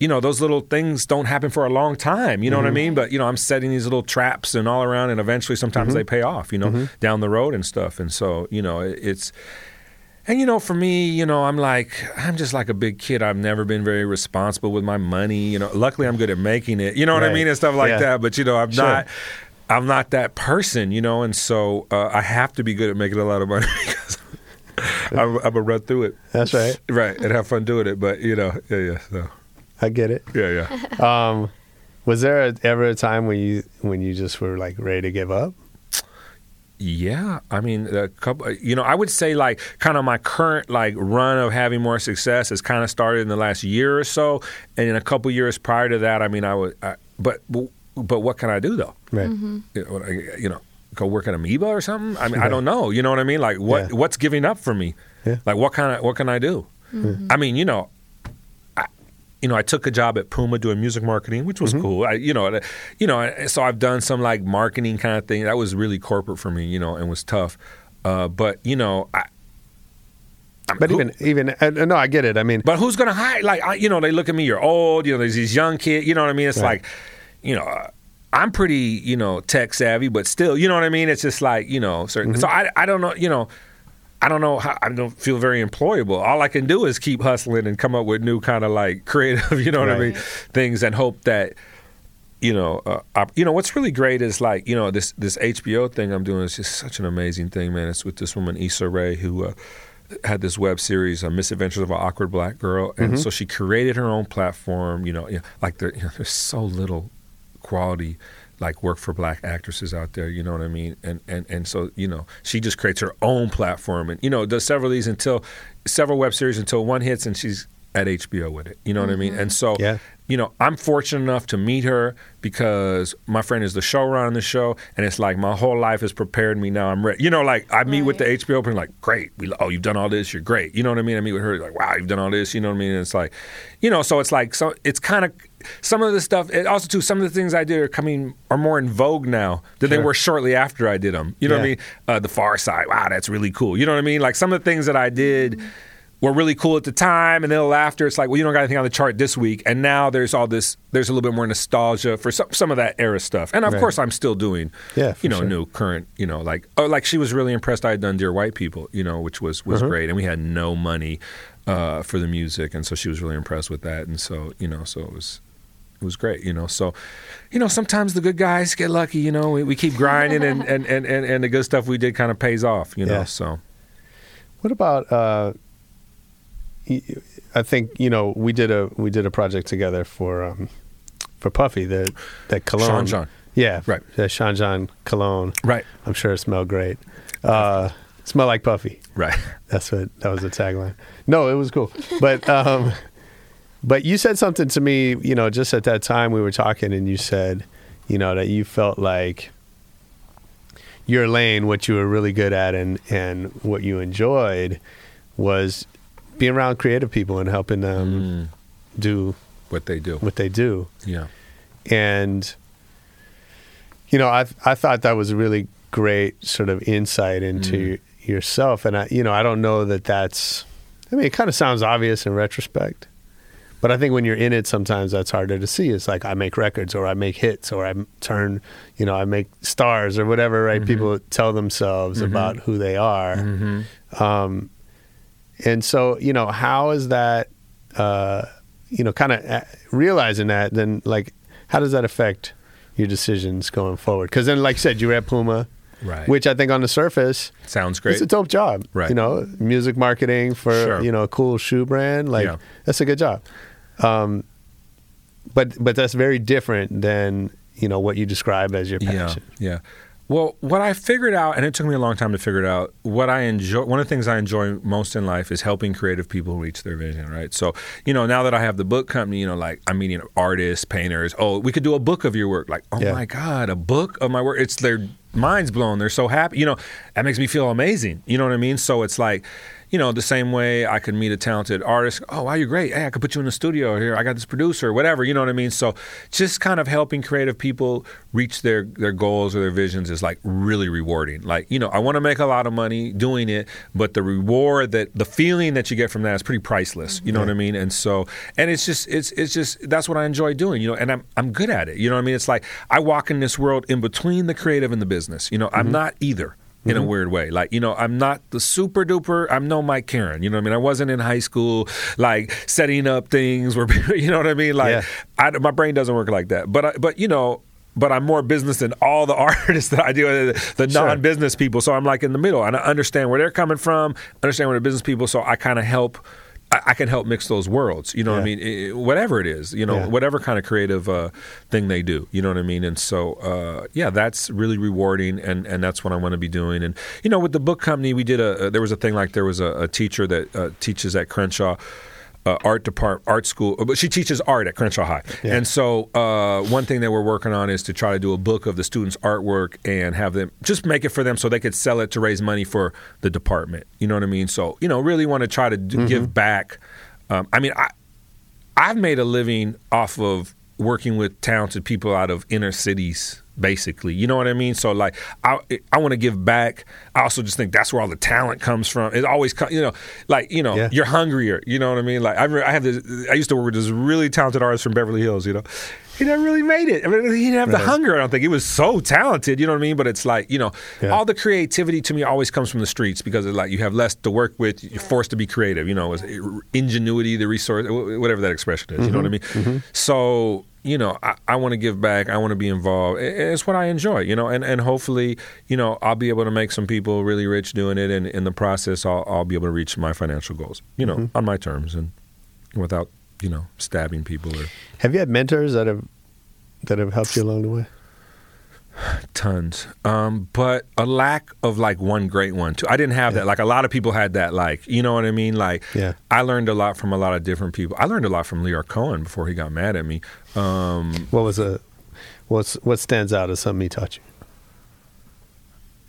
you know, those little things don't happen for a long time. You know what I mm-hmm. mean? But you know, I'm setting these little traps and all around, and eventually, sometimes mm-hmm. they pay off. You know, mm-hmm. down the road and stuff. And so, you know, it, it's. And you know, for me, you know, I'm like, I'm just like a big kid. I've never been very responsible with my money. You know, luckily I'm good at making it. You know what I mean, and stuff like Yeah. that. But you know, I'm Sure. not. I'm not that person, you know, and so uh, I have to be good at making a lot of money because I'm, I'm gonna run through it, That's right. right, and have fun doing it. But you know, yeah, yeah, so I get it. yeah, yeah. Um, Was there a, ever a time when you when you just were like ready to give up? Yeah, I mean, a couple. You know, I would say like kind of my current like run of having more success has kind of started in the last year or so, and in a couple years prior to that, I mean, I would. I, but but what can I do though? Right. You know, you know, go work at Amoeba or something. I mean, I don't know. You know what I mean? Like, what Yeah. what's giving up for me? Yeah. Like, what kind of what can I do? I mean, you know. You know, I took a job at Puma doing music marketing, which was cool. I, you know, you know, so I've done some like marketing kind of thing. That was really corporate for me, you know, and was tough. Uh, but you know, I, I'm- But who- even even uh, no, I get it. I mean, but who's gonna hire? Like, I, you know, they look at me. You're old. You know, there's these young kids. You know what I mean? It's Right. like, you know, uh, I'm pretty, you know, tech savvy, but still, you know what I mean? It's just like, you know, certain. So I, I don't know. You know, I don't know how. I don't feel very employable. All I can do is keep hustling and come up with new kind of like creative, you know what I mean, things, and hope that. You know, uh, op- you know what's really great is like you know this this HBO thing I'm doing is just such an amazing thing, man. It's with this woman Issa Rae who uh, had this web series, uh, Misadventures of an Awkward Black Girl, and so she created her own platform. You know, you know, like there, you know, there's so little quality like work for black actresses out there. You know what I mean? And and and so you know, she just creates her own platform, and you know, does several of these until several web series until one hits, and she's at HBO with it. You know what I mean? Mm-hmm. And so Yeah. you know, I'm fortunate enough to meet her because my friend is the showrunner on the show, and it's like my whole life has prepared me. Now I'm ready. You know, like I meet with the HBO person, like, great, we, oh, you've done all this, you're great. You know what I mean? I meet with her, like, wow, you've done all this. You know what I mean? And it's like, you know, so it's like, so it's kind of some of the stuff. Also, too, some of the things I did are coming are more in vogue now than they were shortly after I did them. You know what I mean? Uh, the Pharcyde, wow, that's really cool. You know what I mean? Like some of the things that I did were really cool at the time, and then after, it's like, well, you don't got anything on the chart this week, and now there's all this. There's a little bit more nostalgia for some some of that era stuff, and of Right. course, I'm still doing, Yeah, you know, sure. new current, you know, like oh, like she was really impressed I had done Dear White People, you know, which was Uh-huh. was great, and we had no money uh, for the music, and so she was really impressed with that, and so you know, so it was. It was great, you know. So, you know, sometimes the good guys get lucky, you know. We, we keep grinding, and, and, and, and, and the good stuff we did kind of pays off, you know. Yeah. So, What about? Uh, I think you know we did a we did a project together for um, for Puffy the that cologne. Sean John. Yeah, Right. The Sean John cologne. right, I'm sure it smelled great. Uh, smell like Puffy. right. That's what that was the tagline. No, it was cool. But um but you said something to me, you know, just at that time we were talking and you said, you know, that you felt like your lane, what you were really good at and and what you enjoyed was being around creative people and helping them mm. do What they do. what they do. Yeah. and you know i i thought that was a really great sort of insight into mm. yourself. And i you know i don't know that that's i mean it kind of sounds obvious in retrospect but i think when you're in it sometimes that's harder to see. It's like i make records or i make hits or I turn you know i make stars or whatever right? People tell themselves about who they are. Um and so you know how is that uh you know kind of realizing that then like how does that affect your decisions going forward? Because then like I said you were at puma Right. which i think on the surface Sounds great. it's a dope job Right. you know music marketing for Sure. you know a cool shoe brand like Yeah. that's a good job um but but that's very different than you know what you describe as your passion Yeah, yeah. Well, what I figured out, and it took me a long time to figure it out. What I enjoy, one of the things I enjoy most in life is helping creative people reach their vision. Right. So, you know, now that I have the book company, you know, like I'm meeting artists, painters. Oh, we could do a book of your work. Like, oh Yeah. my god, a book of my work. It's their minds blown. They're so happy. You know, that makes me feel amazing. You know what I mean? So it's like. You know, the same way I could meet a talented artist. Oh, wow, you're great. Hey, I could put you in the studio here. I got this producer, whatever. You know what I mean? So, just kind of helping creative people reach their their goals or their visions is like really rewarding. Like, you know, I want to make a lot of money doing it, but the reward that the feeling that you get from that is pretty priceless. You know what I mean? And so, and it's just it's it's just that's what I enjoy doing. You know, and I'm I'm good at it. You know what I mean? It's like I walk in this world in between the creative and the business. You know, I'm mm-hmm. not either in a mm-hmm. weird way. Like, you know, I'm not the super duper, I'm no Mike Caren. You know what I mean? I wasn't in high school, like setting up things where, you know what I mean? Like, Yeah. I, my brain doesn't work like that. But, I, but you know, but I'm more business than all the artists that I do, the, the Sure. non-business people. So I'm like in the middle, and I understand where they're coming from, understand where the business people. So I kind of help I, I can help mix those worlds. You know what I mean? I- whatever it is, you know, Yeah. whatever kind of creative uh, thing they do. You know what I mean? And so, uh, yeah, that's really rewarding, and, and that's what I want to be doing. And you know, with the book company, we did a. There was a thing like there was a, a teacher that uh, teaches at Crenshaw. Uh, art department, art school, but she teaches art at Crenshaw High. Yeah. And so, uh, one thing that we're working on is to try to do a book of the students' artwork and have them just make it for them so they could sell it to raise money for the department. You know what I mean? So, you know, really want to try to do, give back. Um, I mean, I, I've made a living off of working with talented people out of inner cities, basically. You know what I mean? So like, I I want to give back. I also just think that's where all the talent comes from. It always, co- you know, like you know, Yeah. you're hungrier. You know what I mean? Like I remember I have this. I used to work with this really talented artist from Beverly Hills. You know. He never really made it. I mean, he didn't have the hunger. I don't think he was so talented. You know what I mean? But it's like you know, Yeah. all the creativity to me always comes from the streets because it's like you have less to work with. You're forced to be creative. You know, ingenuity, the resource, whatever that expression is. You know what I mean? Mm-hmm. So you know, I, I want to give back. I want to be involved. I- It's what I enjoy. You know, and and hopefully, you know, I'll be able to make some people really rich doing it, and in the process, I'll I'll be able to reach my financial goals. You know, Mm-hmm. on my terms and without you know stabbing people or Have you had mentors that have that have helped you along the way? Tons. Um but a lack of like one great one too. I didn't have that. Like a lot of people had that like you know what i mean? Like Yeah. i learned a lot from a lot of different people. I learned a lot from Lyor Cohen before he got mad at me. Um What was a what's what stands out as something he taught you?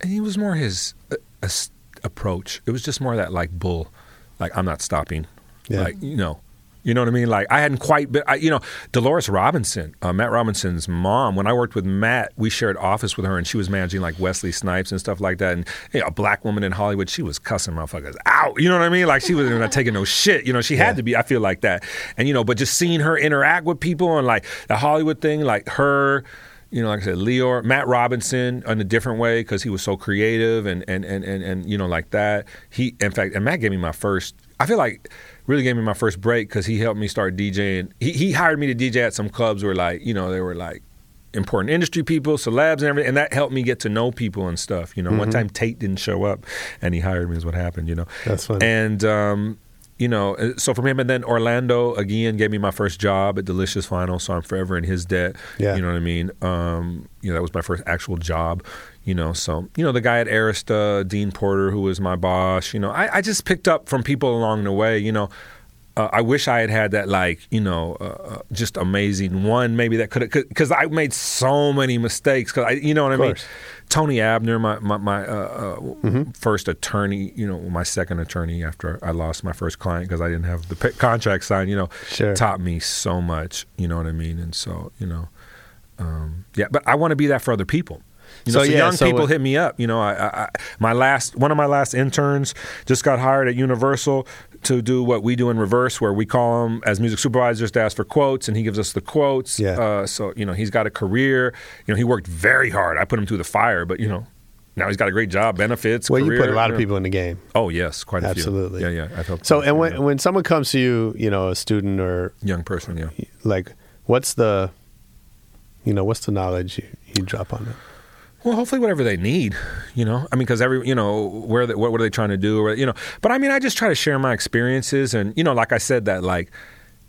and he was more his uh, as- approach. It was just more that like bull. Like i'm not stopping. Yeah. like you know you know what I mean? Like I hadn't quite been, I, you know, Dolores Robinson, uh, Matt Robinson's mom. When I worked with Matt, we shared office with her, and she was managing like Wesley Snipes and stuff like that. And you know, a black woman in Hollywood, she was cussing motherfuckers out. You know what I mean? Like she was not taking no shit. You know, she had to be. I feel like that. And you know, but just seeing her interact with people and like the Hollywood thing, like her you know, like I said, Lyor, Matt Robinson in a different way because he was so creative and, and, and, and, and, you know, like that. He, in fact, and Matt gave me my first, I feel like really gave me my first break because he helped me start DJing. He, he hired me to DJ at some clubs where like, you know, they were like important industry people, celebs and everything. And that helped me get to know people and stuff. You know, one time Tate didn't show up and he hired me is what happened, you know. That's funny. And, um, you know, uh, so from him, and then Orlando again gave me my first job at Delicious Vinyl, so I'm forever in his debt. Yeah. You know what I mean? Um, you know, that was my first actual job. You know, so you know the guy at Arista, Dean Porter, who was my boss. You know, I, I just picked up from people along the way. You know, uh, I wish I had had that like you know uh, uh, just amazing one maybe that could have because I made so many mistakes because I you know what I mean. Tony Abner, my my, my uh, uh, first attorney, you know, my second attorney after I lost my first client because I didn't have the pa- contract signed, you know, Sure. taught me so much. You know what I mean? And so you know, um, yeah. But I want to be that for other people. You know, So, so, yeah, young so people hit me up. You know, I, I, my last one of my last interns just got hired at Universal to do what we do in reverse, where we call him as music supervisors to ask for quotes, and he gives us the quotes. Yeah. Uh, so you know, he's got a career. You know, he worked very hard. I put him through the fire, but you know, now he's got a great job, benefits. Well, you put a lot of people in the game. Oh yes, quite a Absolutely. Yeah, yeah. I've helped So, and when when someone comes to you, you know, a student or young person, yeah. like, what's the, you know, what's the knowledge you, you drop on them? Well, hopefully, whatever they need, you know. I mean, because every, you know, where what, what are they trying to do, or you know. But I mean, I just try to share my experiences, and you know, like I said, that like,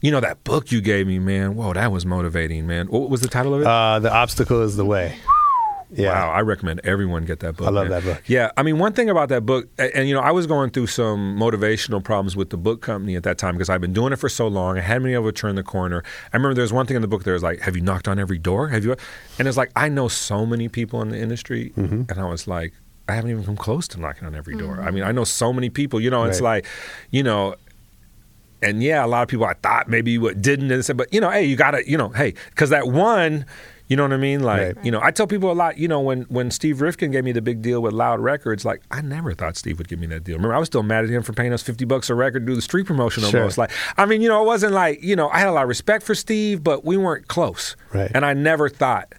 you know, that book you gave me, man. Whoa, that was motivating, man. What was the title of it? Uh, the obstacle is the way. Yeah. Wow, I recommend everyone get that book. I love man. that book. Yeah, I mean, one thing about that book, and, and, you know, I was going through some motivational problems with the book company at that time because I've been doing it for so long. I hadn't been able to turn the corner. I remember there was one thing in the book that was like, "Have you knocked on every door? Have you?" And it's like I know so many people in the industry, Mm-hmm. and I was like, I haven't even come close to knocking on every door. I mean, I know so many people. You know, it's Right. like, you know, and yeah, a lot of people I thought maybe what didn't and said, but you know, hey, you gotta, you know, hey, because that one, you know what I mean? Like, Right. you know, I tell people a lot, you know, when when Steve Rifkin gave me the big deal with Loud Records, like I never thought Steve would give me that deal. Remember, I was still mad at him for paying us fifty bucks a record to do the street promotion Sure. almost. Like, I mean, you know, it wasn't like, you know, I had a lot of respect for Steve, but we weren't close. Right. And I never thought,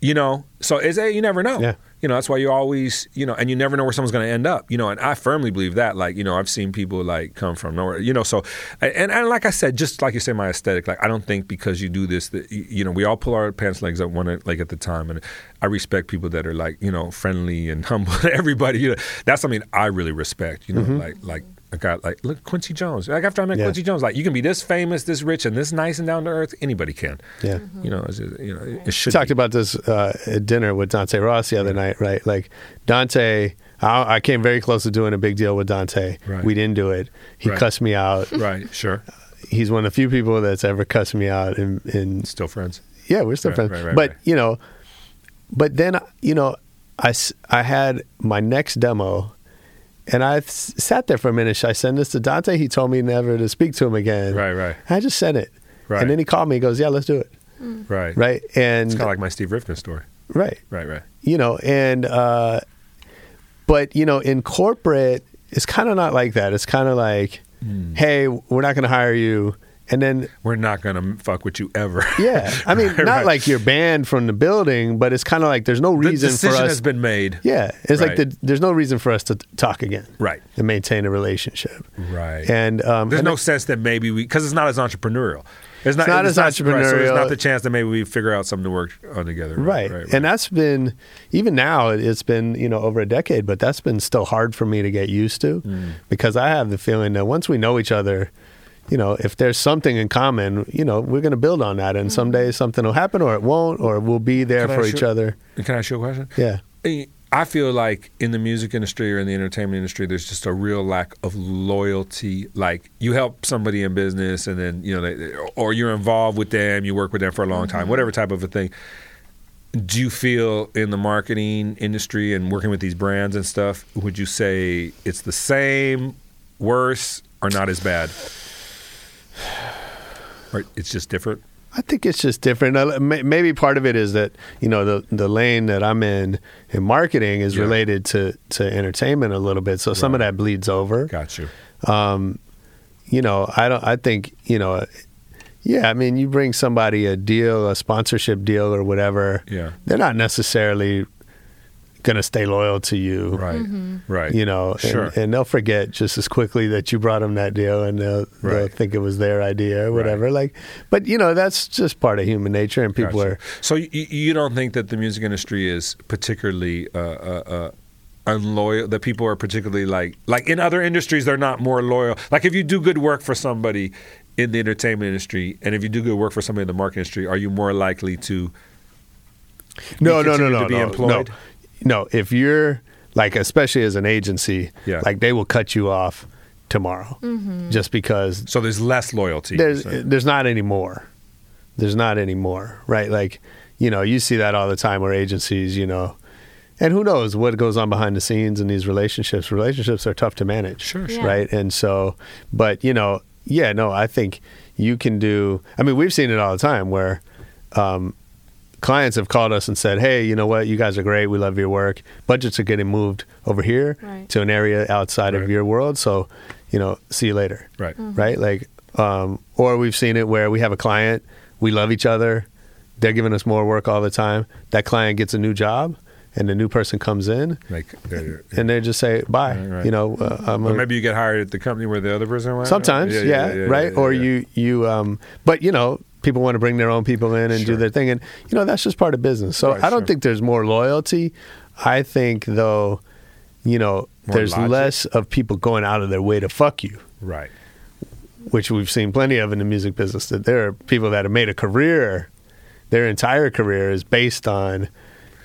you know, so is it? You never know. Yeah. You know, that's why you always, you know, and you never know where someone's going to end up. You know, and I firmly believe that. Like, you know, I've seen people like come from nowhere. You know, so and and like I said, just like you say, my aesthetic. Like, I don't think because you do this that you know we all pull our pants legs up one like at the time, and I respect people that are like you know friendly and humble. to Everybody, you know, that's something I really respect. You know, mm-hmm. like like a guy like look Quincy Jones. Like after I met Yeah. Quincy Jones, like you can be this famous, this rich, and this nice and down to earth. Anybody can. Yeah. You know, it's just, you know, it We should. talked be. about this uh, at dinner with Dante Ross the other night, right? Like Dante, I, I came very close to doing a big deal with Dante. Right. We didn't do it. He Right. cussed me out. right. Sure. He's one of the few people that's ever cussed me out. In, in Still friends. yeah, we're still Right, friends. right, right, but right. you know, but then you know, I I had my next demo. And I s- sat there for a minute. Should I send this to Dante? He told me never to speak to him again. Right. Right. I just sent it. Right. And then he called me. He goes, "Yeah, let's do it." Right. Right. And It's kind of like my Steve Rifkin story. right. Right. Right. you know and uh but you know in corporate it's kind of not like that it's kind of like Hmm. hey we're not going to hire you and then We're not gonna fuck with you ever. yeah i mean Right, not right. like you're banned from the building but it's kind of like there's no the reason for decision us has been made. yeah it's like the, there's no reason for us to talk again Right. and maintain a relationship Right. and um There's and no sense that maybe we because it's not as entrepreneurial. It's not, not as right, so there's not the chance that maybe we figure out something to work on together. Right. And that's been, even now, it- it's been, you know, over a decade, but that's been still hard for me to get used to Mm. because I have the feeling that once we know each other, you know, if there's something in common, you know, we're going to build on that. And mm-hmm. someday something will happen or it won't, or we'll be there Can for each you- other. Can I ask you a question? Yeah. I feel like in the music industry or in the entertainment industry, there's just a real lack of loyalty. Like you help somebody in business, and then you know, they, or you're involved with them, you work with them for a long time, mm-hmm. whatever type of a thing. Do you feel in the marketing industry and working with these brands and stuff? Would you say it's the same, worse, or not as bad? Or it's just different. I think it's just different. Uh, Maybe part of it is that you know the the lane that I'm in in marketing is Yeah. related to to entertainment a little bit, so some of that bleeds over. Got you. Um, you know, I don't. I think you know. Yeah, I mean, you bring somebody a deal, a sponsorship deal, or whatever. Yeah. they're not necessarily going to stay loyal to you. Right. Right. You know, and, Sure. and they'll forget just as quickly that you brought them that deal, and they'll, they'll think it was their idea or whatever. Like, but you know, that's just part of human nature, and people Gotcha. are. So you, you don't think that the music industry is particularly uh, uh, uh, unloyal? That people are particularly like like in other industries they're not more loyal. Like if you do good work for somebody in the entertainment industry, and if you do good work for somebody in the marketing industry, are you more likely to? No, be no, no, no, to be no, employed? no. No, if you're like, especially as an agency, Yeah. like they will cut you off tomorrow, just because So there's less loyalty. there's So- there's not anymore. There's not anymore, right? Like, you know, you see that all the time where agencies, you know, and who knows what goes on behind the scenes in these relationships. Relationships are tough to manage, Sure, sure. right? And so, but you know, yeah, no, I think you can do. I mean, we've seen it all the time where um, clients have called us and said, "Hey, you know what? You guys are great. We love your work. Budgets are getting moved over here Right. to an area outside Right. of your world. So, you know, see you later." right. right? Like, um, or we've seen it where we have a client, we love each other, they're giving us more work all the time. That client gets a new job, and the new person comes in, Like, they're- and they just say bye. Right, right. You know, uh, I'm or a- maybe you get hired at the company where the other person went. sometimes, yeah, right. yeah, or yeah. you you um, but you know. People want to bring their own people in and Sure. do their thing, and you know that's just part of business. So Right, I don't sure. think there's more loyalty. I think though, you know, More there's logic? less of people going out of their way to fuck you. right. which we've seen plenty of in the music business, that there are people that have made a career, their entire career is based on,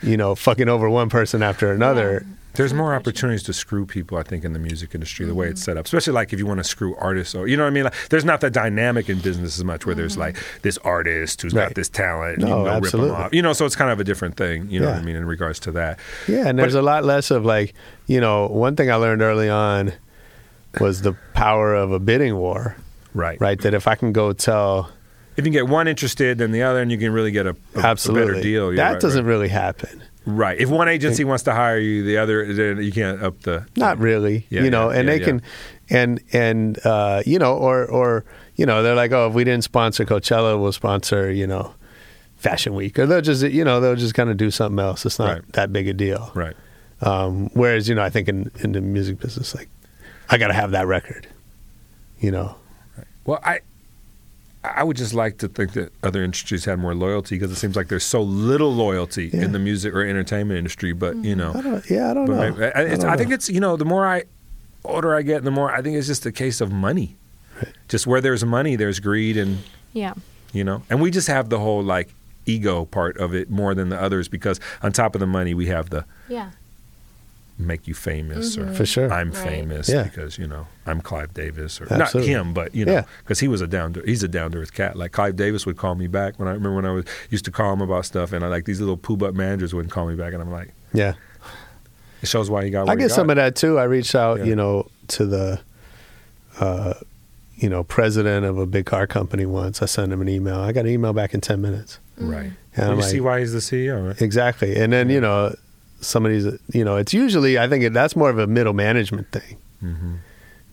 you know, fucking over one person after another. There's more opportunities to screw people, I think, in the music industry, the way it's mm-hmm. set up. Especially like if you want to screw artists, or you know what I mean. Like, there's not that dynamic in business as much, where there's mm-hmm. like this artist who's Right. got this talent, No, you can go absolutely. rip them off. You know, so it's kind of a different thing. You know what I mean in regards to that. Yeah, and there's a lot less of like, you know, one thing I learned early on was the power of a bidding war, Right. right? That if I can go tell If you can get one interested, then the other, and you can really get a, a, a absolutely better deal. that right, doesn't right. really happen. Right. If one agency wants to hire you, the other then you can't up the. Not really, Yeah, you know, yeah, and yeah, they can, and and uh, you know, or or you know, they're like, oh, if we didn't sponsor Coachella, we'll sponsor, you know, Fashion Week, or they'll just, you know, they'll just kind of do something else. It's not Right. that big a deal. Right. Um, whereas, you know, I think in in the music business, like, I got to have that record, you know. Well, I I would just like to think that other industries had more loyalty because it seems like there's so little loyalty Yeah. in the music or entertainment industry. But you mm-hmm. know, I don't, yeah, I don't know. maybe- I, it's, don't I think know. it's you know the more I older I get, the more I think it's just a case of money. Just where there's money, there's greed, and Yeah. you know, and we just have the whole like ego part of it more than the others because on top of the money, we have the Yeah. Make you famous or For sure. I'm Right. famous Yeah. because you know I'm Clive Davis or Absolutely. not him but you know Yeah. because he was a down to he's a down to earth cat like Clive Davis would call me back when I remember when I was used to call him about stuff and I like these little poo butt managers wouldn't call me back and I'm like Yeah. it shows why he got I what he get some of that too. I reached out, Yeah. you know, to the, uh, you know, president of a big car company once. I sent him an email. I got an email back in ten minutes. right And Well, you like, see why he's the CEO right? exactly. And then you know, somebody's, you know, it's usually I think that's more of a middle management thing Mm-hmm.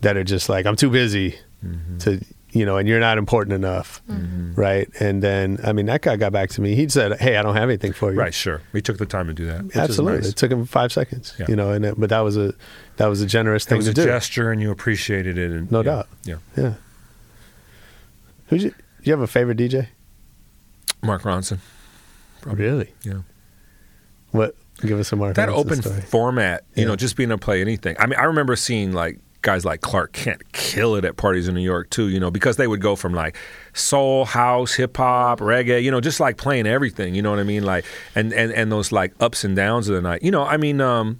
that are just like I'm too busy to, you know, and you're not important enough, Mm-hmm. right? And then I mean, that guy got back to me. He said, "Hey, I don't have anything for you." right sure he took the time to do that Absolutely. nice. It took him five seconds, Yeah. you know, and it, but that was a that was a generous it thing was to a do. gesture and you appreciated it and No yeah, doubt. yeah Yeah. Who's you, do you have a favorite DJ? Mark Ronson probably. Really? yeah What? Give us a Mark. that open format, you Yeah. know, just being able to play anything. I mean, I remember seeing like guys like Clark Kent kill it at parties in New York too, you know, because they would go from like soul, house, hip hop, reggae, you know, just like playing everything, you know what I mean? Like and and and those like ups and downs of the night. You know, I mean um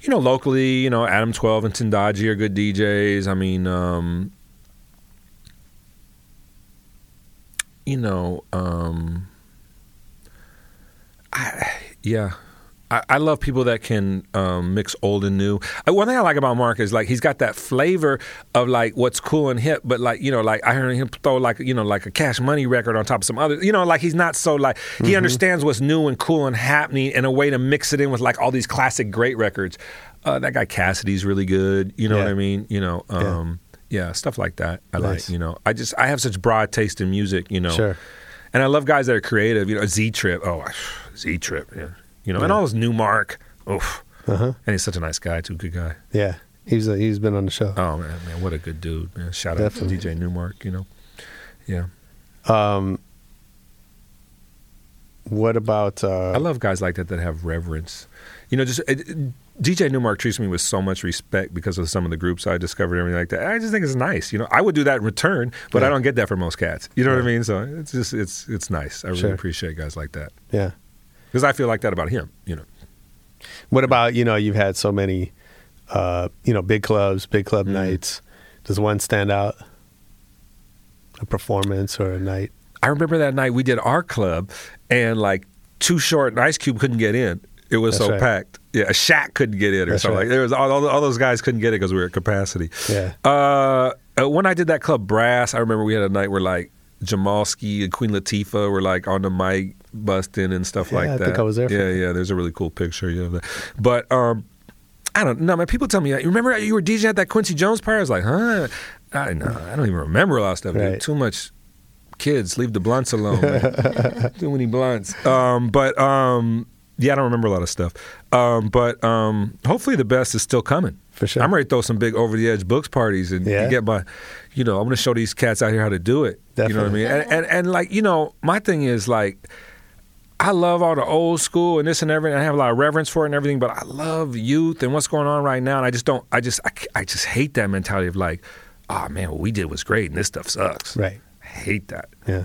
you know, locally, you know, Adam 12 and Tendaji are good DJs. I mean, um you know, um I yeah. I, I love people that can um, mix old and new. Uh, One thing I like about Mark is like he's got that flavor of like what's cool and hip, but like you know, like I heard him throw like you know like a Cash Money record on top of some other. You know, like he's not so like he understands what's new and cool and happening in a way to mix it in with like all these classic great records. Uh, that guy Cassidy's really good. You know Yeah. what I mean? You know, um, yeah. stuff like that. I Nice. like. You know, I just I have such broad taste in music. You know, Sure. and I love guys that are creative. You know, Z Trip. Oh, Z Trip. Yeah. You know, and all those new Mark. Oof. Uh-huh. And he's such a nice guy, too. Good guy. Yeah. He's a, he's been on the show. Oh man, man, what a good dude, man. Shout Definitely. out to DJ Nu-Mark. You know. Yeah. Um. What about? Uh, I love guys like that that have reverence. You know, just it, it- DJ Nu-Mark treats me with so much respect because of some of the groups I discovered and everything like that. I just think it's nice. You know, I would do that in return, but I don't get that for most cats. You know what I mean? So it's just it's it's nice. I really Sure. appreciate guys like that yeah. Because I feel like that about him. You know. What about you know you've had so many, uh, you know, big clubs, big club Mm. nights. Does one stand out? A performance or a night? I remember that night we did our club, and like Too Short and Ice Cube couldn't get in. It was That's so right. packed. Yeah, a Shaq couldn't get in or That's something right. like. There was all, all, all those guys couldn't get it because we were at capacity. Yeah. Uh, uh, when I did that club Brass, I remember we had a night where like Jamalski and Queen Latifah were like on the mic busting and stuff Yeah, like I that. think I was there Yeah, yeah. There's a really cool picture. Yeah, of that. but um, I don't know, man. People tell me, you remember you were DJing at that Quincy Jones party? I was like, huh? I know. I don't even remember a lot of stuff. dude. Right. Too much kids. Leave the blunts alone. Too many blunts. Um, but um, yeah, I don't remember a lot of stuff. Um, but um, hopefully the best is still coming. For sure. I'm ready to throw some big over the edge books parties and Yeah. get my, you know, I'm going to show these cats out here how to do it. You know what I mean? And, and and like you know, my thing is like. I love all the old school and this and everything. I have a lot of reverence for it and everything, but I love youth and what's going on right now. And I just don't. I just. I, I just hate that mentality of like, oh man, what we did was great and this stuff sucks. Right. I hate that. Yeah.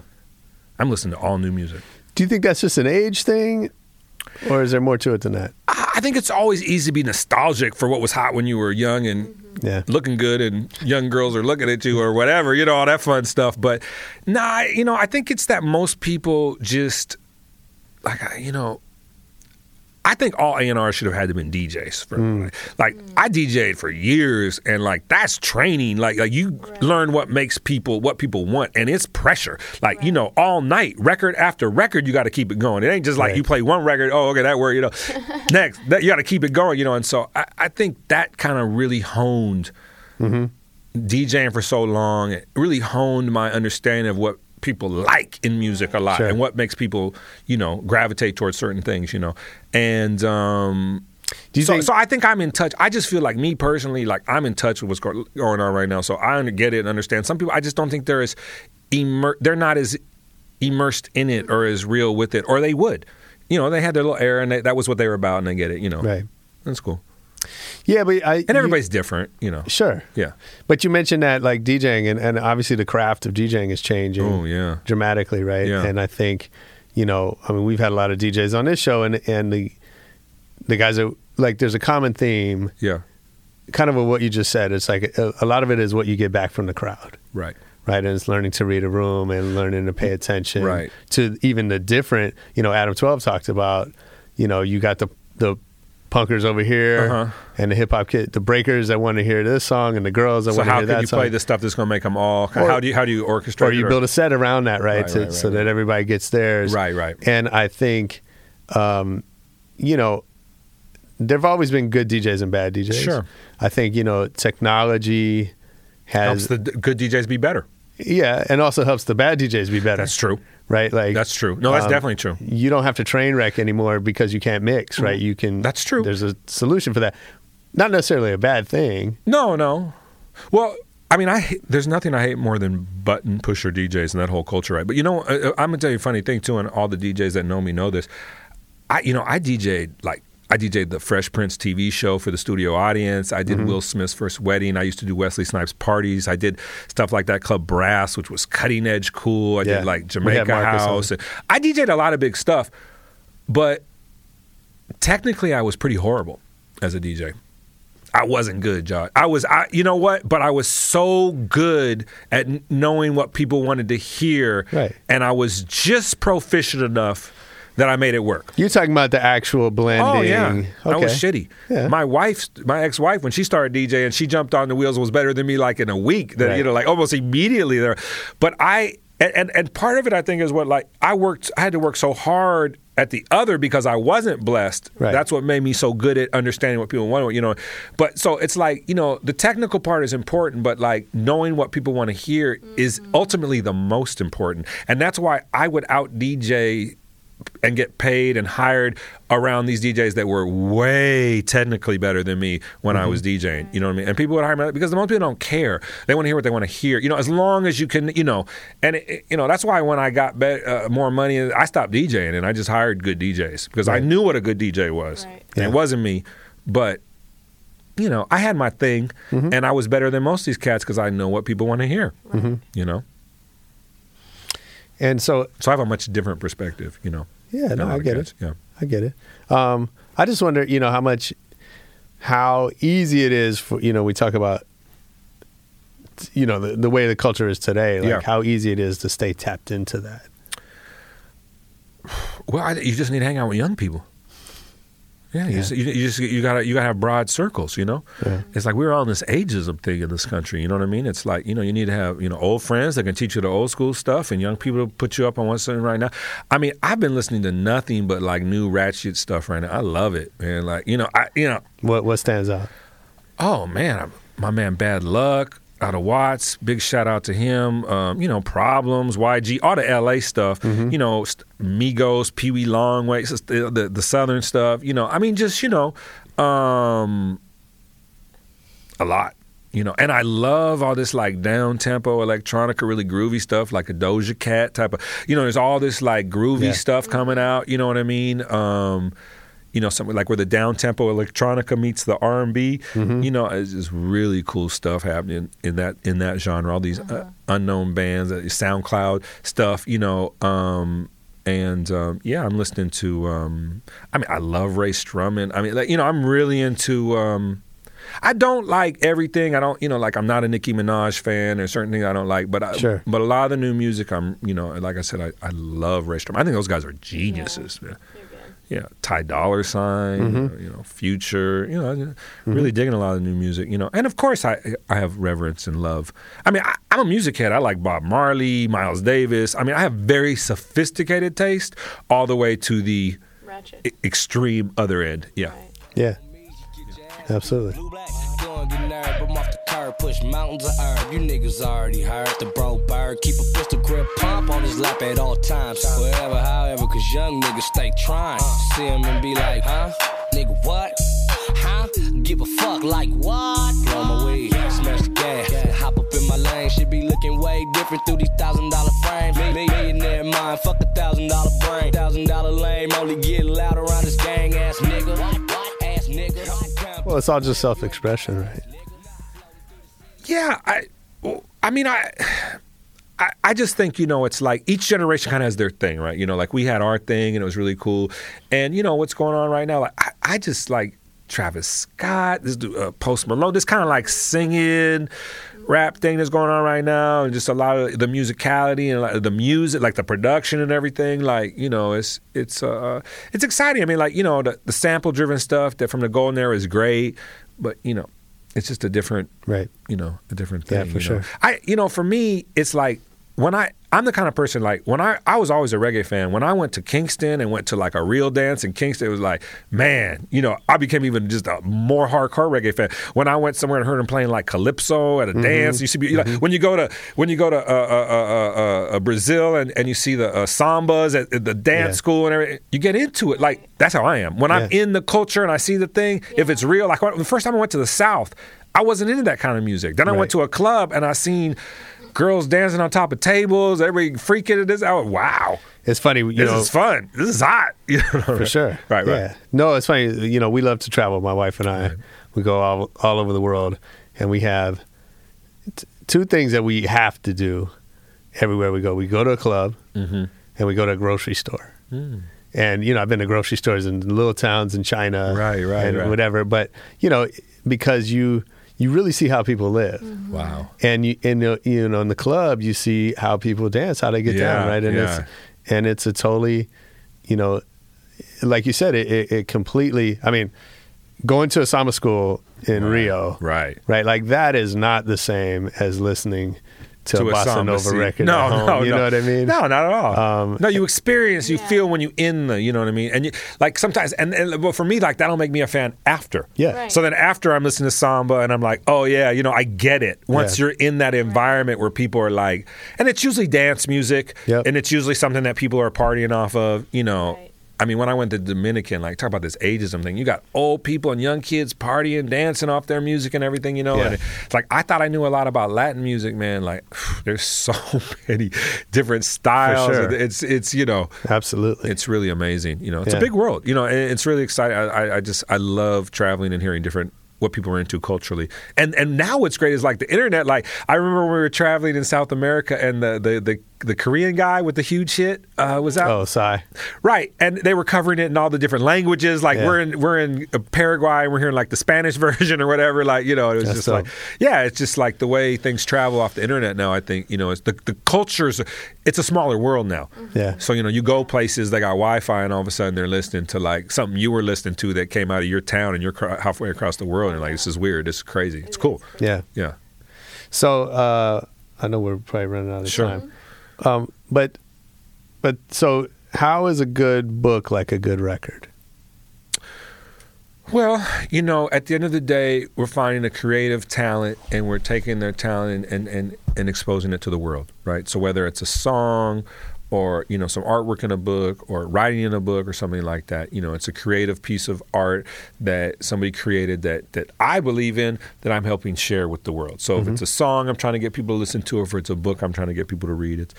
I'm listening to all new music. Do you think that's just an age thing, or is there more to it than that? I I think it's always easy to be nostalgic for what was hot when you were young and mm-hmm. Yeah. looking good and young girls are looking at you or whatever, you know, all that fun stuff. But nah, you know, I think it's that most people just like you know, I think all A&R should have had to been DJs. For, mm. Like I DJ'd for years, and like that's training. Like like you learn what makes people what people want, and it's pressure. Like you know, all night, record after record, you got to keep it going. It ain't just like Right. you play one record. Oh, okay, that worked. You know, next that, you got to keep it going. You know, and so I, I think that kind of really honed mm-hmm. DJing for so long. It really honed my understanding of what people like in music a lot Sure. and what makes people, you know, gravitate towards certain things, you know. And um Do you so, think- so I think I'm in touch. I just feel like me personally, like I'm in touch with what's going on right now. So I under- get it and understand. Some people, I just don't think they're as immer- they're not as immersed in it or as real with it, or they would. You know, they had their little era and they, that was what they were about, and they get it. You know, Right. That's cool. Yeah, but I And everybody's different, you know. Sure. Yeah. But you mentioned that like DJing and, and obviously the craft of DJing is changing Oh yeah. dramatically, right? Yeah. And I think, you know, I mean we've had a lot of DJs on this show and and the the guys are like there's a common theme, Yeah. kind of what you just said. It's like a, a lot of it is what you get back from the crowd. Right. Right, and it's learning to read a room and learning to pay attention. Right. To even the different, you know, Adam Twelve talked about, you know, you got the the punkers over here Uh-huh. and the hip hop kid, the breakers that want to hear this song and the girls that So want to how hear that you song. play the stuff that's going to make them all? Or- how do you how do you orchestrate? or you build a set around that, right? Right, to, right, so right, that everybody gets theirs. Right, right. And I think, um, you know, there've always been good DJs and bad DJs. Sure. I think you know technology helps has the good DJs be better. yeah, and also helps the bad DJs be better. That's true. Right? Like That's true. No, that's um, definitely true. You don't have to train wreck anymore because you can't mix, right? You can. That's true. There's a solution for that. Not necessarily a bad thing. No, no. Well, I mean, I there's nothing I hate more than button pusher DJs and that whole culture, right? But you know, uh, I'm gonna tell you a funny thing too, and all the DJs that know me know this. I, you know, I DJ'd like I DJ'd the Fresh Prince TV show for the studio audience. I Mm-hmm. did Will Smith's first wedding. I used to do Wesley Snipes parties. I did stuff like that Club Brass, which was cutting edge cool. I Yeah. did like Jamaica. House. I DJ'd a lot of big stuff, but technically, I was pretty horrible as a DJ. I wasn't good, Josh. I was, I, you know what? But I was so good at knowing what people wanted to hear, Right. and I was just proficient enough that I made it work. You're talking about the actual blending. Oh yeah, I was Okay. shitty. Yeah. My wife, my ex-wife, when she started DJing, she jumped on the wheels was better than me like in a week. That you know, like almost immediately there. But I and, and and part of it, I think, is what like I worked. I had to work so hard at the other because I wasn't blessed. Right. That's what made me so good at understanding what people want. You know, but so it's like you know the technical part is important, but like knowing what people want to hear is ultimately the most important, and that's why I would out DJ and get paid and hired around these DJs that were way technically better than me when I was mm-hmm. DJing. You know what I mean? And people would hire me because the most people don't care. They want to hear what they want to hear. You know, as long as you can, you know, and it, it- you know that's why when I got be- uh, more money, I stopped DJing and I just hired good DJs because I knew what a good DJ was. And Yeah. it wasn't me, but. You know, I had my thing, mm-hmm. and I was better than most of these cats because I know what people want to hear. Mm-hmm. You know, And so so I have a much different perspective. You know, Yeah, no, I get cats. it. Yeah. I get it. Um, I just wonder, you know, how much, how easy it is for, you know, we talk about, you know, the, the way the culture is today, like Yeah. how easy it is to stay tapped into that. Well, I, you just need to hang out with young people. Yeah, You, just, you, you just you gotta you gotta have broad circles. You know, it's like we're all in this ageism thing in this country. You know what I mean? It's like you know you need to have you know old friends that can teach you the old school stuff, and young people to put you up on what's in right now. I mean, I've been listening to nothing but like new ratchet stuff right now. I love it, man. Like you know, I you know, What what stands out? Oh man, my man Bad Lucc out of Watts. Big shout out to him. Um, you know, Problems, YG, all the LA stuff. You know, Migos, Peewee Longway, the, the the Southern stuff. You know, I mean, just you know, um, a lot. You know, and I love all this like down tempo electronica, really groovy stuff, like a Doja Cat type of. You know, there's all this like groovy Yeah. stuff coming out. You know what I mean? Um, you know, something like where the down tempo electronica meets the R and B. You know, it's just really cool stuff happening in that in that genre. All these uh, unknown bands, uh, SoundCloud stuff. You know, um, and um, yeah, I'm listening to. Um, I mean, I love Rae Sremmurd. I mean, like, you know, I'm really into. Um, I don't like everything. I don't, you know, like I'm not a Nicki Minaj fan. There's certain things I don't like, but I, Sure. but a lot of the new music, I'm, you know, like I said, I, I love Rae Sremmurd. I think those guys are geniuses, man. Yeah, Ty Dolla $ign, Mm-hmm. you know, Future, you know, really digging a lot of new music, you know, and of course I I have reverence and love. I mean, I, I'm a music head. I like Bob Marley, Miles Davis. I mean, I have very sophisticated taste, all the way to the e- extreme other end. Yeah. Yeah. Absolutely. Get nerd, but I'm off the curb, push mountains of herb. You niggas already heard the bro bird. Keep a pistol grip pump on his lap at all times. Wherever, however, cause young niggas stay trying. See him and be like, huh? Nigga, what? Huh? Give a fuck like what? Blow my weed, smash the gas. Hop up in my lane, should be looking way different through these thousand dollar frames. Me- Millionaire mind, fuck a thousand dollar brain. Thousand dollar lame, only get loud around this gang ass nigga. Well, it's all just self-expression, right? Yeah, I, I mean, I, I, I just think you know, it's like each generation kind of has their thing, right? You know, like we had our thing, and it was really cool. And you know what's going on right now? Like, I, I just like Travis Scott, this dude, uh, Post Malone, this kind of like singing rap thing that's going on right now, and just a lot of the musicality and the music, like the production and everything. Like you know, it's it's uh it's exciting. I mean, like you know, the, the sample driven stuff that from the golden era is great, but you know, it's just a different Right. you know, a different thing. Yeah, for you know. sure. I, you know, for me, it's like when I, I'm the kind of person like when I, I was always a reggae fan. When I went to Kingston and went to like a real dance in Kingston, it was like, man, you know, I became even just a more hardcore reggae fan. When I went somewhere and heard them playing like calypso at a dance, you see, be like, when you go to when you go to uh, uh, uh, uh, uh, Brazil and, and you see the uh, sambas at, at the dance Yeah. school and everything, you get into it. Like that's how I am. When I'm in the culture and I see the thing, if it's real, like when- the first time I went to the South, I wasn't into that kind of music. Then I Right. went to a club and I seen girls dancing on top of tables, everybody freaking at this. Was, wow, It's funny, you this know, is fun. This is hot. You know, for sure. Right, right. Yeah. No, it's funny. You know, we love to travel. My wife and I, we go all all over the world, and we have t- two things that we have to do everywhere we go. We go to a club, Mm-hmm. and we go to a grocery store. Mm. And you know, I've been to grocery stores in little towns in China, Right, right, and right. whatever. But you know, because you you really see how people live. Wow. and you and uh, you know in the club you see how people dance, how they get down, right? And yeah. it's and it's a totally, you know, like you said, it, it, it completely. I mean, going to a samba school in Rio, Right. right? Like that is not the same as listening to, a bossa samba nova record. No, at home, no, you no. know what I mean? No, not at all. Um, no, you experience, you feel when you in the, you know what I mean, and you like sometimes, and, and well, for me, like that'll make me a fan after. Yeah. Right. So then after I'm listening to samba, and I'm like, oh yeah, you know, I get it. Once Yeah. you're in that environment where people are like, and it's usually dance music, Yep. and it's usually something that people are partying off of, you know. Right. I mean, when I went to Dominican, like talk about this ageism thing. You got old people and young kids partying, dancing off their music and everything, you know. Yeah. And it's like I thought I knew a lot about Latin music, man. Like there's so many different styles. sure. It's it's you know Absolutely. it's really amazing. You know, it's Yeah. a big world. You know, and it's really exciting. I, I, just I love traveling and hearing different what people are into culturally. And and now what's great is like the internet. Like I remember when we were traveling in South America and the the the, the Korean guy with the huge hit uh, was out. oh, Psy. Right, and they were covering it in all the different languages. Like Yeah. we're in we're in uh, Paraguay, and we're hearing like the Spanish version or whatever. Like you know, it was That's just dope. like yeah, it's just like the way things travel off the internet now. I think you know, it's the the cultures. It's a smaller world now. Yeah. So you know, you go places they got Wi-Fi, and all of a sudden they're listening to like something you were listening to that came out of your town, and you're cro- halfway across the world, and like this is weird. This is crazy. It's cool. Yeah. Yeah. So uh, I know we're probably running out of Sure. time. Um, but but so how is a good book like a good record? Well, you know, at the end of the day, we're finding a creative talent and we're taking their talent and, and, and exposing it to the world, right? So whether it's a song or, you know, some artwork in a book or writing in a book or something like that, you know, it's a creative piece of art that somebody created that, that I believe in that I'm helping share with the world. So if it's a song I'm trying to get people to listen to, or if it's a book I'm trying to get people to read, it's,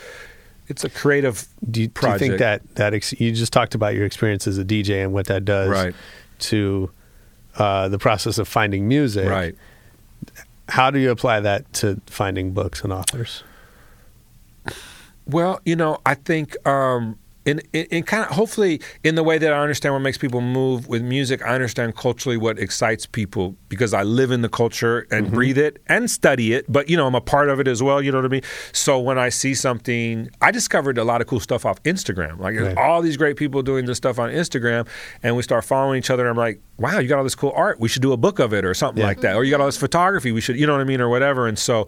it's a creative Do you, do you think that that ex- you just talked about your experience as a DJ and what that does Right. to uh, the process of finding music? Right. How do you apply that to finding books and authors? Well, you know, I think um, in, in, in kind of hopefully in the way that I understand what makes people move with music, I understand culturally what excites people because I live in the culture and breathe it and study it. But you know, I'm a part of it as well. You know what I mean? So when I see something, I discovered a lot of cool stuff off Instagram. Like Right. all these great people doing this stuff on Instagram, and we start following each other. And I'm like, wow, you got all this cool art. We should do a book of it or something Yeah. like that. Or you got all this photography. We should, you know what I mean, or whatever. And so.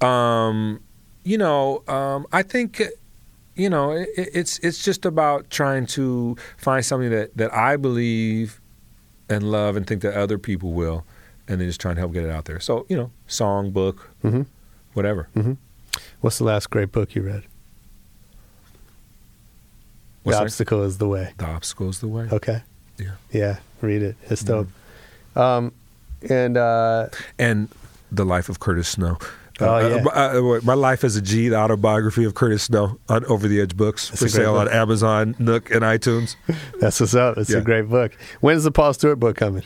Um, you know, um, I think, you know, it, it's it's just about trying to find something that that I believe and love and think that other people will, and then just trying to help get it out there. So you know, song, book, Mhm. whatever. What's the last great book you read? What's the that? obstacle is the way. The obstacle is the way. Okay. Yeah. Yeah. Read it. It's dope. Um, and uh, And the life of Curtis Snow. Oh, Uh, yeah. uh, uh, my life as a G, the autobiography of Curtis Snow on Over the Edge books That's for sale on. Amazon, Nook, and iTunes. that's what's up. It's Yeah. a great book. When's the Paul Stewart book coming?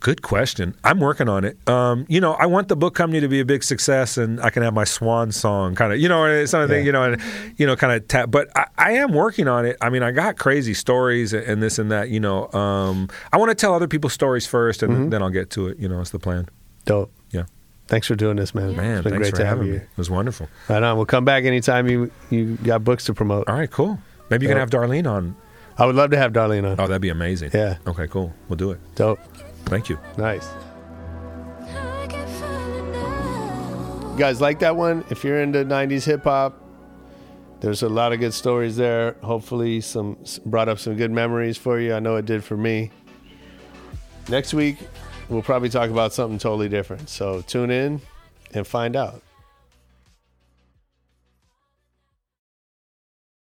Good question. I'm working on it. Um, you know, I want the book company to be a big success, and I can have my swan song, kind of, you know, something, Yeah. you know, and you know, kind of tap. But I, I am working on it. I mean, I got crazy stories and this and that. You know, um, I want to tell other people's stories first, and Mm-hmm. then I'll get to it. You know, it's the plan. Dope. Yeah, Thanks for doing this, man. man. it's been thanks great for to have having you. me. It was wonderful. Right on. We'll come back anytime you you got books to promote. All right, cool. Maybe you can uh, have Darlene on. I would love to have Darlene on. Oh, that'd be amazing. Yeah. Okay, cool. We'll do it. Dope. Thank you. Nice. I can find now. You guys like that one? If you're into 90s hip hop, there's a lot of good stories there. Hopefully, some brought up some good memories for you. I know it did for me. Next week, we'll probably talk about something totally different. So tune in and find out.